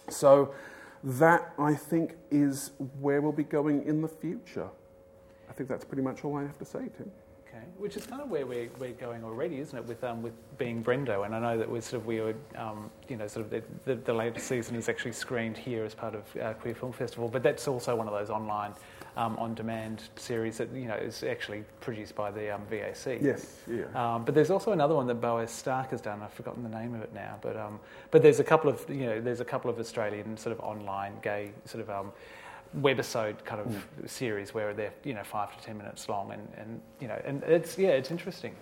So that, I think, is where we'll be going in the future. I think that's pretty much all I have to say, Tim. Okay, which is kind of where we're, we're going already, isn't it? With um, with being Brendo, and I know that we're sort of we were, um, you know, sort of the, the, the, latest season is actually screened here as part of uh, Queer Film Festival, but that's also one of those online um, on-demand series that you know is actually produced by the um, VAC. Yes, yeah. Um, but there's also another one that Boaz Stark has done. I've forgotten the name of it now, but um, but there's a couple of you know there's a couple of Australian sort of online gay sort of um, webisode kind of mm. series where they're you know five to ten minutes long, and, and you know and it's yeah it's interesting.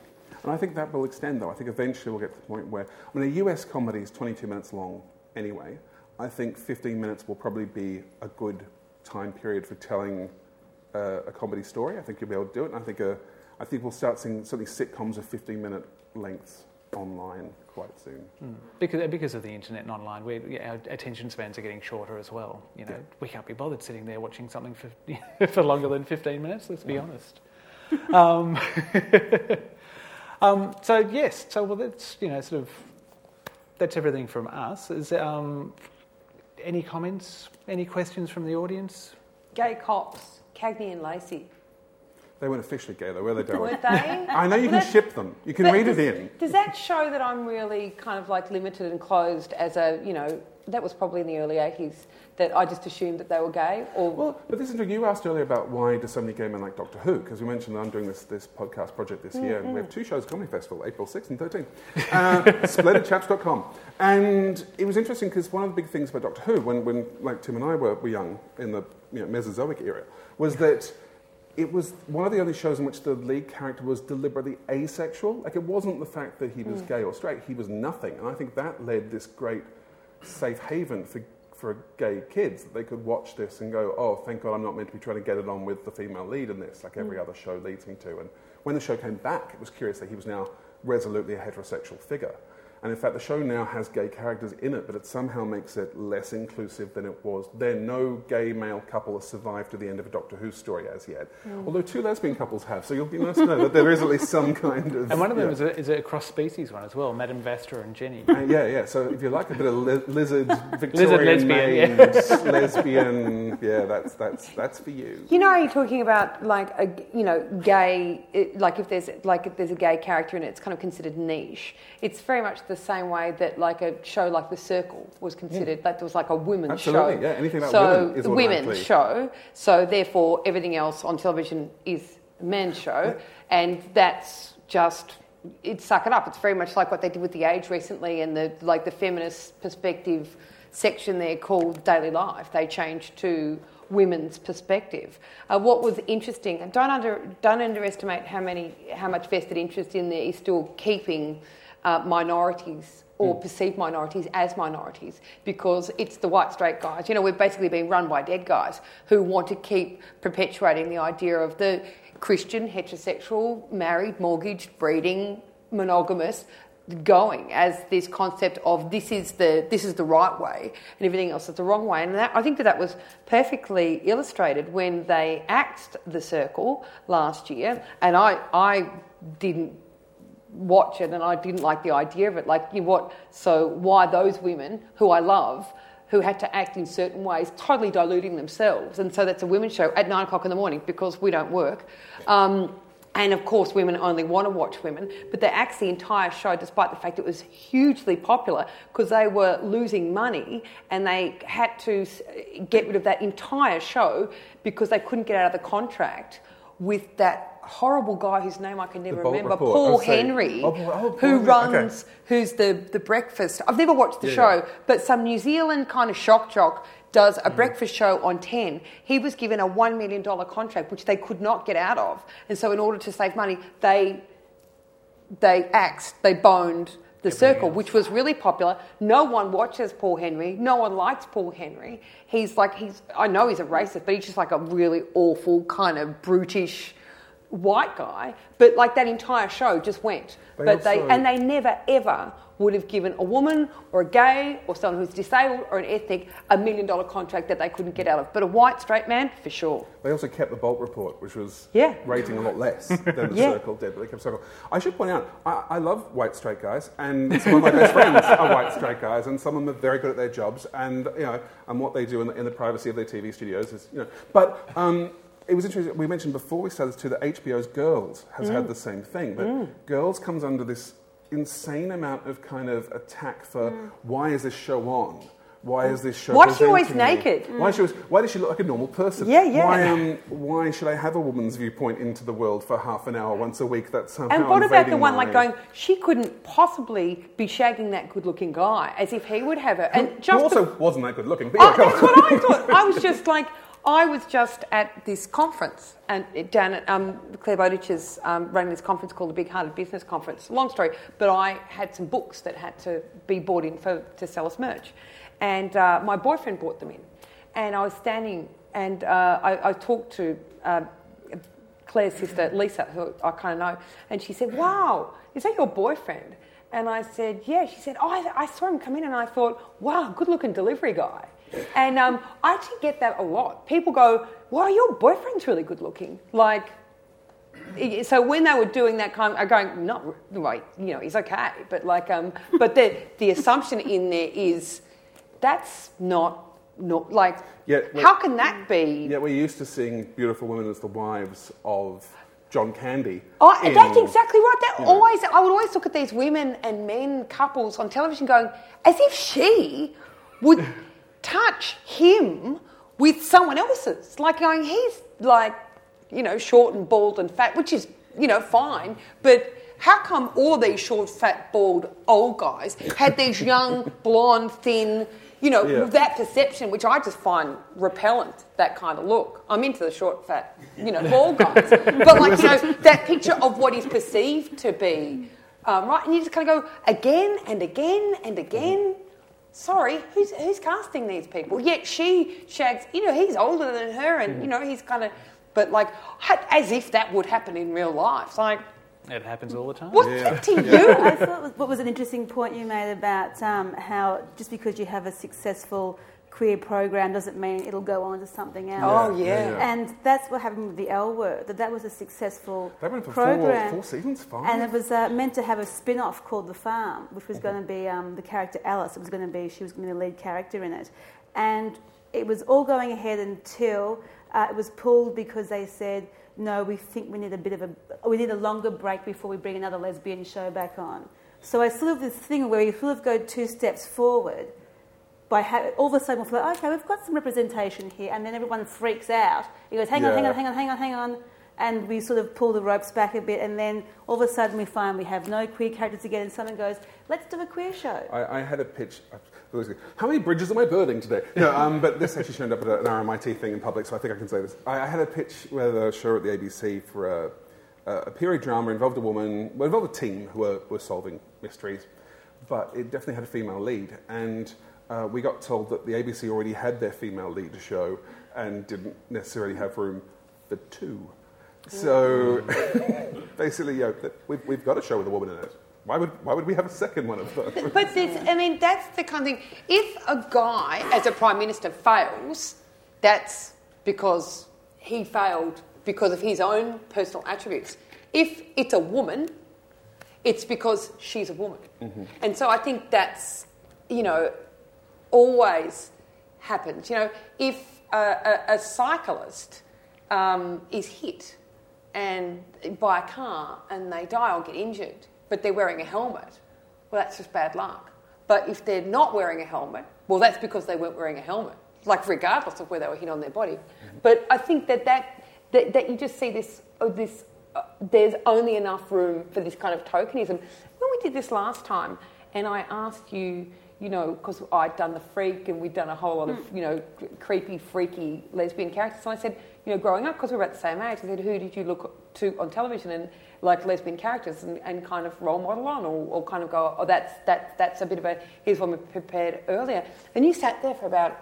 And I think that will extend though. I think eventually we'll get to the point where I mean a US comedy is 22 minutes long anyway. I think 15 minutes will probably be a good time period for telling uh, a comedy story. I think you'll be able to do it. And I think, uh, I think we'll start seeing certainly sitcoms of 15 minute lengths online quite soon. Mm. Because, because of the internet and online, we, yeah, our attention spans are getting shorter as well. You know, yeah. we can't be bothered sitting there watching something for, for longer than 15 minutes, let's be honest. um, um, so, yes, so well, that's, you know, sort of, that's everything from us. Is um, any comments, any questions from the audience? Gay cops. Cagney and Lacey. They weren't officially gay, though, were they, Were they? I know you well, can ship them. You can read does, it in. Does that show that I'm really kind of like limited and closed as a, you know, that was probably in the early 80s that I just assumed that they were gay? Or well, but this is you asked earlier about why do so many gay men like Doctor Who? Because we mentioned that I'm doing this, this podcast project this mm-hmm. year, and we have two shows Comedy Festival, April 6th and 13th. Uh, splendidchaps.com. And it was interesting because one of the big things about Doctor Who, when, when like Tim and I were, were young in the you know, Mesozoic era, was that it was one of the only shows in which the lead character was deliberately asexual. Like it wasn't the fact that he was mm. gay or straight; he was nothing. And I think that led this great safe haven for for gay kids that they could watch this and go, "Oh, thank God, I'm not meant to be trying to get it on with the female lead in this, like every mm. other show leads me to." And when the show came back, it was curious that he was now resolutely a heterosexual figure. And in fact, the show now has gay characters in it, but it somehow makes it less inclusive than it was then. No gay male couple has survived to the end of a Doctor Who story as yet. Mm. Although two lesbian couples have, so you'll be nice to know that there is at least some kind of. And one of them yeah. is, a, is a cross species one as well, Madame Vastra and Jenny. Uh, yeah, yeah. So if you like a bit of li- lizard, Victorian lizard lesbian, yeah. lesbian, yeah, that's, that's, that's for you. You know, are you're talking about like a, you know, gay, like if there's like if there's a gay character and it, it's kind of considered niche. It's very much the same way that like a show like The Circle was considered yeah. that was like a women's Absolutely, show. yeah, anything about so women is women's show. So therefore, everything else on television is a men's show, yeah. and that's just it suck it up. It's very much like what they did with The Age recently, and the like the feminist perspective section there called Daily Life. They changed to women's perspective. Uh, what was interesting, and don't under don't underestimate how many how much vested interest in there is still keeping uh, minorities or mm. perceived minorities as minorities because it's the white straight guys. You know, we're basically being run by dead guys who want to keep perpetuating the idea of the Christian, heterosexual, married, mortgaged, breeding, monogamous going as this concept of this is the this is the right way and everything else is the wrong way and that, I think that that was perfectly illustrated when they axed the circle last year and I I didn't watch it and I didn't like the idea of it. Like, you what? So why those women who I love, who had to act in certain ways, totally diluting themselves. And so that's a women's show at nine o'clock in the morning because we don't work. Um, and of course, women only want to watch women, but they axed the entire show despite the fact it was hugely popular because they were losing money and they had to get rid of that entire show because they couldn't get out of the contract with that horrible guy whose name I can never remember, Report. Paul Oh, Henry, oh, Paul- oh, Paul who Henry, okay. runs, who's the, the breakfast. I've never watched the Yeah, show, yeah. but some New Zealand kind of shock jock does Mm. a breakfast show on 10. He was given a $1 million contract, which they could not get out of. And so, in order to save money, they, they axed, they boned the circle, which was really popular. No one watches Paul Henry. No one likes Paul Henry. He's like, he's, I know he's a racist, but he's just like a really awful, kind of brutish white guy. But like that entire show just went. They but they, and they never ever would have given a woman or a gay or someone who's disabled or an ethnic a million dollar contract that they couldn't get out of. But a white straight man, for sure. They also kept the Bolt report, which was Yeah. rating a lot less than the Yeah. Circle did, but they kept Circle. I should point out, I, I love white straight guys, and some of my best friends are white straight guys, and some of them are very good at their jobs, and you know, and what they do in the, in the privacy of their TV studios is, you know. But um, it was interesting. We mentioned before we started too that HBO's Girls has had Mm. the same thing, but Mm. Girls comes under this insane amount of kind of attack for why is this show on? Why is this show? Why is she always me? naked? Why, is she always, why does she look like a normal person? Yeah, yeah. Why, um, why should I have a woman's viewpoint into the world for half an hour once a week? That's somehow And what about the one my- like going, she couldn't possibly be shagging that good looking guy as if he would have her. And just also wasn't that good looking. But yeah, Oh, that's what I thought. I was just like, I was just at this conference and at um, Clare Bowditch's um, running this conference called the Big Hearted Business Conference. Long story, but I had some books that had to be bought in for to sell us merch, and uh, my boyfriend brought them in, and I was standing and uh, I, I talked to. Uh, Clare's sister, Lisa, who I kind of know, and she said, Wow, is that your boyfriend? And I said, Yeah. She said, Oh, I, I saw him come in and I thought, Wow, good looking delivery guy. And um, I actually get that a lot. People go, Wow, your boyfriend's really good looking. Like, so when they were doing that kind, I'm going, not right, you know, he's okay, but like, um, but the the assumption in there is that's not not like, Yeah, well- how can that be? Yeah, we're used to seeing beautiful women as the wives of John Candy. Oh, in- that's exactly right. That you know. always, I would always look at these women and men couples on television, going as if she would touch him with someone else's. Like going, he's like, you know, short and bald and fat, which is, you know, fine. But how come all these short, fat, bald old guys had these young, blonde, thin, you know, Yeah. that perception, which I just find repellent, that kind of look. I'm into the short, fat, you know, bald guys. but like, you know, that picture of what is perceived to be, um, right? And you just kind of go again and again and again. Sorry, who's, who's casting these people? Yet she shags, you know, he's older than her and, you know, he's kind of, but like, as if that would happen in real life. It's like, It happens all the time. what's that to you? I thought was- what was an interesting point you made about um, how just because you have a successful queer program doesn't mean it'll go on to something else. Oh, yeah. Yeah, yeah. And that's what happened with the L Word, that that was a successful They went for four, program. four seasons, five. And it was uh, meant to have a spin off called The Farm, which was going to be um, the character Alice. It was going to be, she was going to be the lead character in it. And it was all going ahead until uh, it was pulled because they said, no, we think we need a bit of a, we need a longer break before we bring another lesbian show back on. So I sort of this thing where you sort of go two steps forward by ha- all of a sudden we'll feel like, okay, we've got some representation here, and then everyone freaks out. He goes, hang on, hang on, hang on, hang on, hang on, and we sort of pull the ropes back a bit, and then all of a sudden we find we have no queer characters again, and someone goes, let's do a queer show. I, I had a pitch. How many bridges am I burning today? No, um, but this actually showed up at an RMIT thing in public, so I think I can say this. I, I had a pitch with a show at the ABC for a, a period drama involved a woman, well, involved a team who were, were solving mysteries, but it definitely had a female lead. And uh, we got told that the ABC already had their female lead show and didn't necessarily have room for two. So basically, yeah, we've, we've got a show with a woman in it. Why would, why would we have a second one of those? But this, I mean, that's the kind of thing. If a guy, as a prime minister, fails, that's because he failed because of his own personal attributes. If it's a woman, it's because she's a woman. And so I think that's, you know, always happens. You know, if a, a, a cyclist um, is hit and by a car and they die or get injured, but they're wearing a helmet, well, that's just bad luck. But if they're not wearing a helmet, well, that's because they weren't wearing a helmet, like regardless of where they were hit on their body. But I think that that, that, that you just see this, oh, this uh, there's only enough room for this kind of tokenism. When we did this last time, and I asked you, you know, because I'd done the freak and we'd done a whole lot of, mm. you know, creepy, freaky lesbian characters, and I said, you know, growing up, because we were at the same age, I said, who did you look to on television and like lesbian characters and, and kind of role model on, or, or kind of go, oh, that's that, that's a bit of a here's one we prepared earlier, and you sat there for about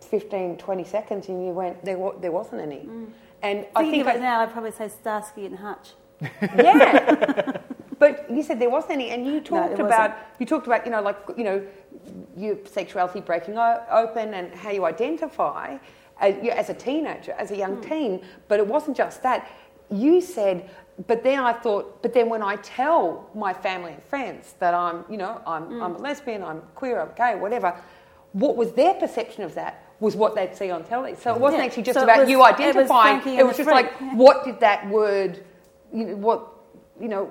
15, 20 seconds, and you went, there, wa- there wasn't any. Mm. And I think it I- now, I'd probably say Starsky and Hutch. yeah. but you said there wasn't any, and you talked there about wasn't. you talked about you know like you know your sexuality breaking o- open and how you identify as, you- as a teenager, as a young Hmm. teen. But it wasn't just that. You said, but then I thought, but then when I tell my family and friends that I'm you know I'm Hmm. I'm a lesbian, I'm queer, I'm gay, whatever. What was their perception of that? Was what they'd see on telly. So it wasn't Yeah. actually just So about was- you it was identifying. It was just like, Freak. what did that word, you know, what, you know,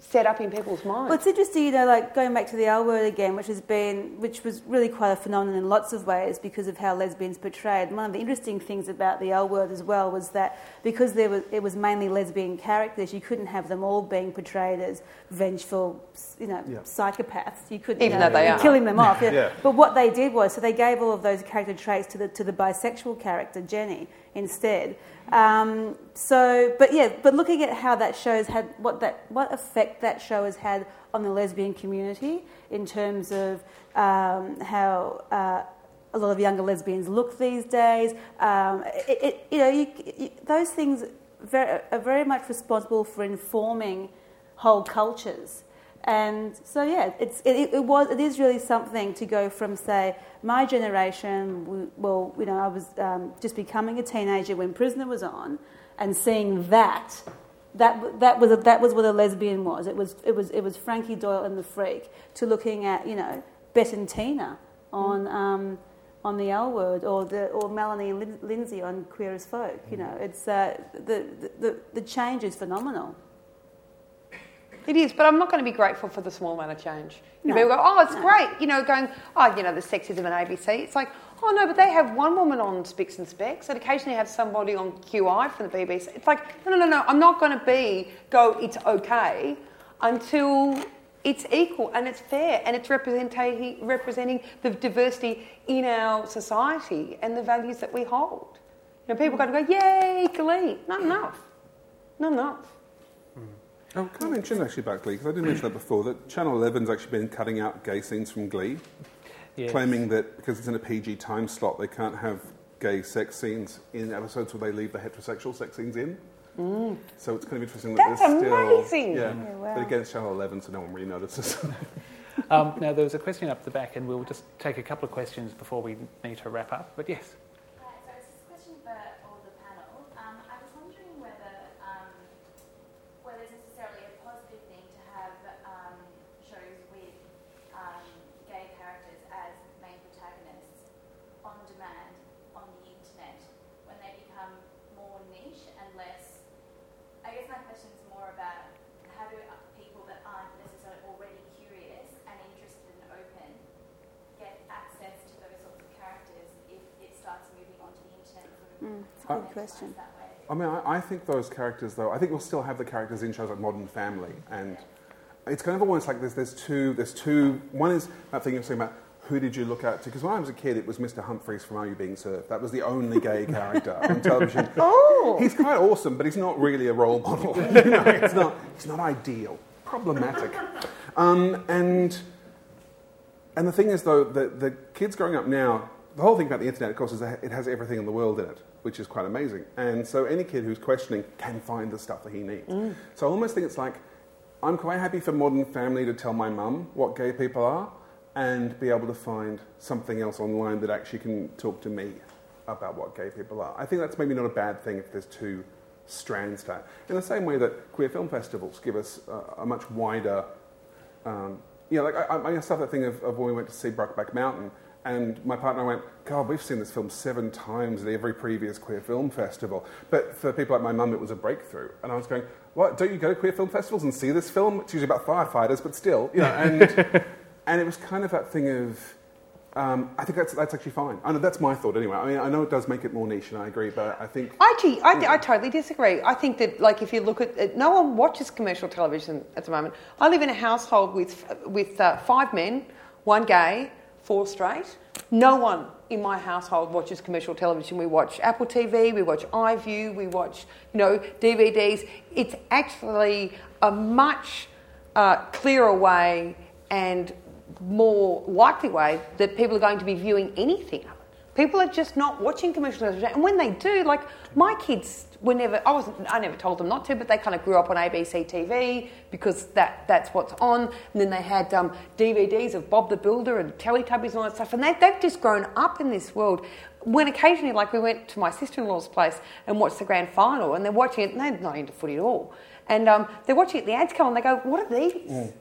set up in people's minds? Well, it's interesting, you know, like going back to the L word again, which has been, which was really quite a phenomenon in lots of ways because of how lesbians portrayed. One of the interesting things about the L word as well was that because there was, it was mainly lesbian characters, you couldn't have them all being portrayed as vengeful, you know, Yeah. psychopaths. You couldn't, Even you know, though they you're are. killing them off. Yeah. Yeah. But what they did was, so they gave all of those character traits to the to the bisexual character Jenny instead. Um, so, but yeah, but looking at how that show's had what that what effect that show has had on the lesbian community in terms of um, how. Uh, a lot of younger lesbians look these days. Um, it, it, you know, you, you, those things very, are very much responsible for informing whole cultures. And so, yeah, it's, it, it, was, it is really something to go from, say, my generation, we, well, you know, I was um, just becoming a teenager when Prisoner was on, and seeing that, that, that, was, a, that was what a lesbian was. It was, it, was, it was Frankie Doyle and the Freak, to looking at, you know, Bette and Tina on, um, on the L word, or, the, or Melanie Lin- Lindsay on Queer as Folk. You know, it's, uh, the, the, the change is phenomenal. It is, but I'm not going to be grateful for the small amount of change. You know, No. people go, oh, it's great. You know, going, oh, you know, the sexism and ABC. It's like, oh no, but they have one woman on Spicks and Specks, and occasionally have somebody on QI for the BBC. It's like, no, no, no, no. I'm not going to be go. It's okay until it's equal and it's fair and it's representing representing the diversity in our society and the values that we hold. You know, people to go, yay, Glee. Not enough. Not enough. Oh, can I mention actually about Glee? Because I didn't mention that before, that Channel 11's actually been cutting out gay scenes from Glee, Yes. claiming that because it's in a PG time slot, they can't have gay sex scenes in episodes where they leave the heterosexual sex scenes in. Mm. So it's kind of interesting that That's there's still. amazing. Yeah, Yeah, wow. but again, it's Channel 11, so no one really notices. Um, now, there was a question up the back, and we'll just take a couple of questions before we need to wrap up. But yes. Hi, so it's this question for all the panel. Um, I was wondering whether um, whether it's necessarily a positive thing to have um, shows with um, gay characters as main protagonists on demand on the internet when they become more niche and less. I guess my question is more about how do uh, people that aren't necessarily already curious and interested and open get access to those sorts of characters if it starts moving onto the internet and sort of it's a good question. I mean, I, I think those characters, though, I think we'll still have the characters in shows like Modern Family, and it's kind of almost like there's, there's two, there's two. One is that thing you're saying about who did you look at to? Because when I was a kid, it was Mr. Humphries from Are You Being Served. That was the only gay character on television. Oh, he's quite awesome, but he's not really a role model. you know, it's not, it's not ideal, problematic, um, and. And the thing is, though, the, the kids growing up now, the whole thing about the internet, of course, is that it has everything in the world in it, which is quite amazing. And so any kid who's questioning can find the stuff that he needs. Mm. So I almost think it's like, I'm quite happy for Modern Family to tell my mum what gay people are and be able to find something else online that actually can talk to me about what gay people are. I think that's maybe not a bad thing if there's two strands to that. In the same way that queer film festivals give us a, a much wider um, you know, like I, I I have that thing of, of when we went to see Brokeback Mountain, And my partner went, God, we've seen this film seven times at every previous queer film festival. But for people like my mum, it was a breakthrough. And I was going, what, don't you go to queer film festivals and see this film? It's usually about firefighters, but still, you know. And, and it was kind of that thing of, um, I think that's, that's actually fine. I know that's my thought anyway. I mean, I know it does make it more niche, and I agree, but I think. Actually, I, I totally disagree. I think that, like, if you look at it, no one watches commercial television at the moment. I live in a household with with uh, five men, one gay, four straight. No one in my household watches commercial television. We watch Apple TV, we watch iView, we watch, you know, DVDs. It's actually a much uh, clearer way and more likely way that people are going to be viewing anything. People are just not watching commercial television, and when they do, like my kids were never. I wasn't. I never told them not to, but they kind of grew up on ABC TV because that that's what's on. And then they had um, DVDs of Bob the Builder and Teletubbies and all that stuff, and they, they've just grown up in this world. When occasionally, like we went to my sister-in-law's place and watched the grand final, and they're watching it, and they're not into footy at all, and um, they're watching it. The ads come on, they go, "What are these?" Mm.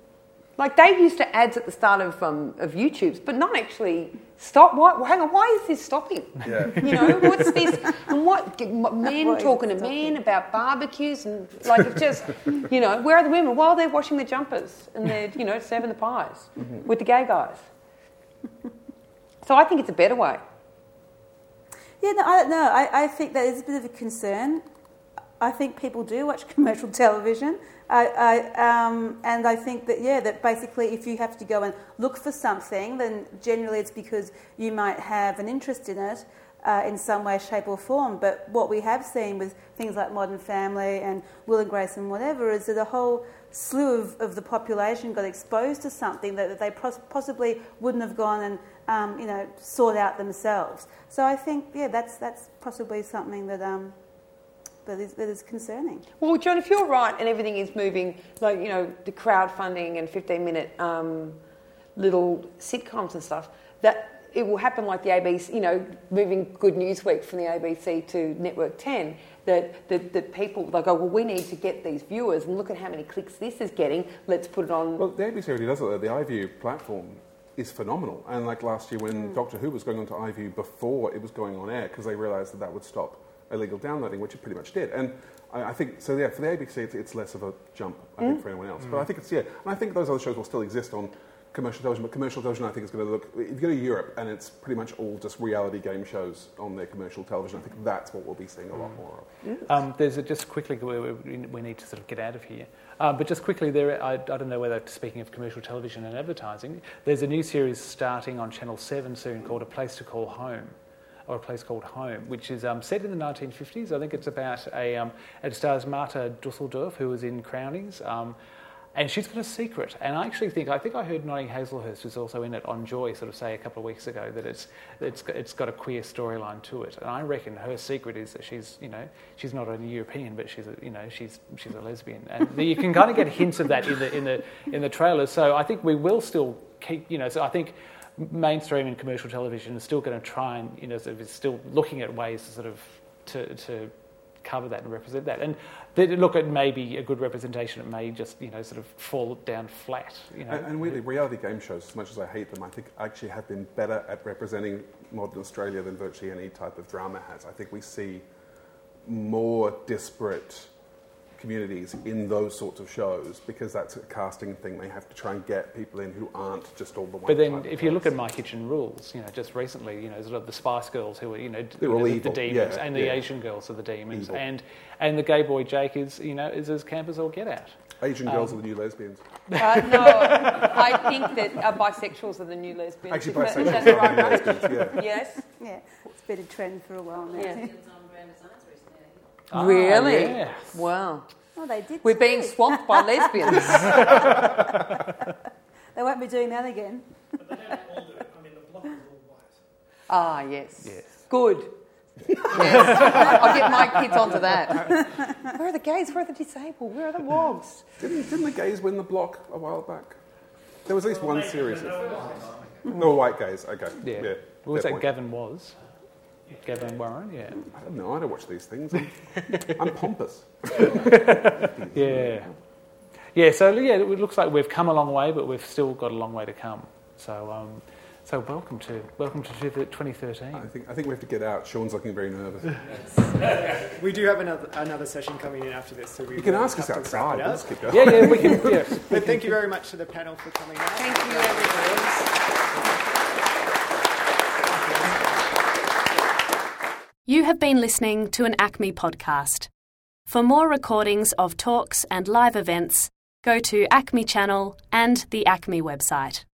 Like they used to ads at the start of um, of YouTube's, but not actually stop. Why, hang on, why is this stopping? Yeah. You know, what's this? And what men Why talking it to stopping? men about barbecues and like it's just, you know, where are the women? While they're washing the jumpers and they're you know serving the pies with the gay guys. So I think it's a better way. Yeah, no, I don't know. I, I think that is a bit of a concern. I think people do watch commercial television. I, I, um, and I think that, yeah, that basically if you have to go and look for something, then generally it's because you might have an interest in it uh, in some way, shape, or form. But what we have seen with things like Modern Family and Will and Grace and whatever is that a whole slew of, of the population got exposed to something that, that they pos- possibly wouldn't have gone and, um, you know, sought out themselves. So I think, yeah, that's, that's possibly something that, um, that, is, that is concerning. Well, John, if you're right and everything is moving, like, you know, the crowdfunding and 15 minute um, little sitcoms and stuff, that it will happen like the ABC, you know, moving Good News Week from the ABC to Network 10, that, that, that people, they go, well, we need to get these viewers and look at how many clicks this is getting, let's put it on. Well, the ABC already does it. The iView platform is phenomenal. And like last year when Doctor Who was going on to iView before it was going on air, because they realised that that would stop illegal downloading, which it pretty much did. And I, I think, so yeah, for the ABC, it's, it's less of a jump, I think, for anyone else. But I think it's, yeah, and I think those other shows will still exist on commercial television, but commercial television, I think, is going to look, if you go to Europe and it's pretty much all just reality game shows on their commercial television, I think that's what we'll be seeing a lot more of. Um, there's a, just quickly, we, we, we need to sort of get out of here. Uh, but just quickly, there, I, I don't know whether, speaking of commercial television and advertising, there's a new series starting on Channel 7 soon called A Place to Call Home. Or a place called Home, which is um, set in the 1950s. I think it's about a. Um, it stars Marta Dusseldorp, who was in Crownies, um, and she's got a secret. And I actually think I think I heard Noni Hazlehurst, who's also in it on Joy, sort of say a couple of weeks ago that it's it's it's got a queer storyline to it. And I reckon her secret is that she's you know she's not a European, but she's a, you know she's she's a lesbian. And you can kind of get hints of that in the in the in the trailer. So I think we will still keep you know. So I think mainstream and commercial television is still going to try and you know sort of is still looking at ways to sort of to, to cover that and represent that. And look, it may be a good representation. It may just you know sort of fall down flat. You know. And, and weirdly, reality game shows, as much as I hate them, I think actually have been better at representing modern Australia than virtually any type of drama has. I think we see more disparate communities in those sorts of shows because that's a casting thing. They have to try and get people in who aren't just all the one. But then, type of if you look at My Kitchen Rules, you know, just recently, you know, sort of the Spice Girls who were, you know, you know, the, the demons, yeah, and the yeah. Asian girls are the demons, Evil. and and the gay boy Jake is, you know, is as camp as all get out. Asian girls um, are the new lesbians. Uh, no, I think that uh, bisexuals are the new lesbians. Actually, Is that- is bisexuals are right the new lesbians, yeah. Yes. Yeah, it's been a trend for a while now. Yeah. Ah, really? yes. Wow. Oh, they did. We're being swamped by lesbians. They won't be doing that again. ah, yes. Yes. Good. Yes. I'll get my kids onto that. Where are the gays? Where are the disabled? Where are the wogs? Didn't, didn't the gays win the block a while back? There was at least one series. Of, no white gays. Okay. Yeah. yeah What was fair that? Gavin was. Gavin Warren. Yeah. I don't know. I don't watch these things. I'm, I'm pompous. Yeah. Yeah, so yeah, it looks like we've come a long way, but we've still got a long way to come. So, um, So welcome to welcome to 2013. I think I think we have to get out. Sean's looking very nervous. we do have another another session coming in after this, so we you can ask us have outside. Let's keep going. Yeah, yeah, we can. Yeah. But thank you very much to the panel for coming out. Thank you, everyone. You have been listening to an ACMI podcast. For more recordings of talks and live events, go to ACMI Channel and the ACMI website.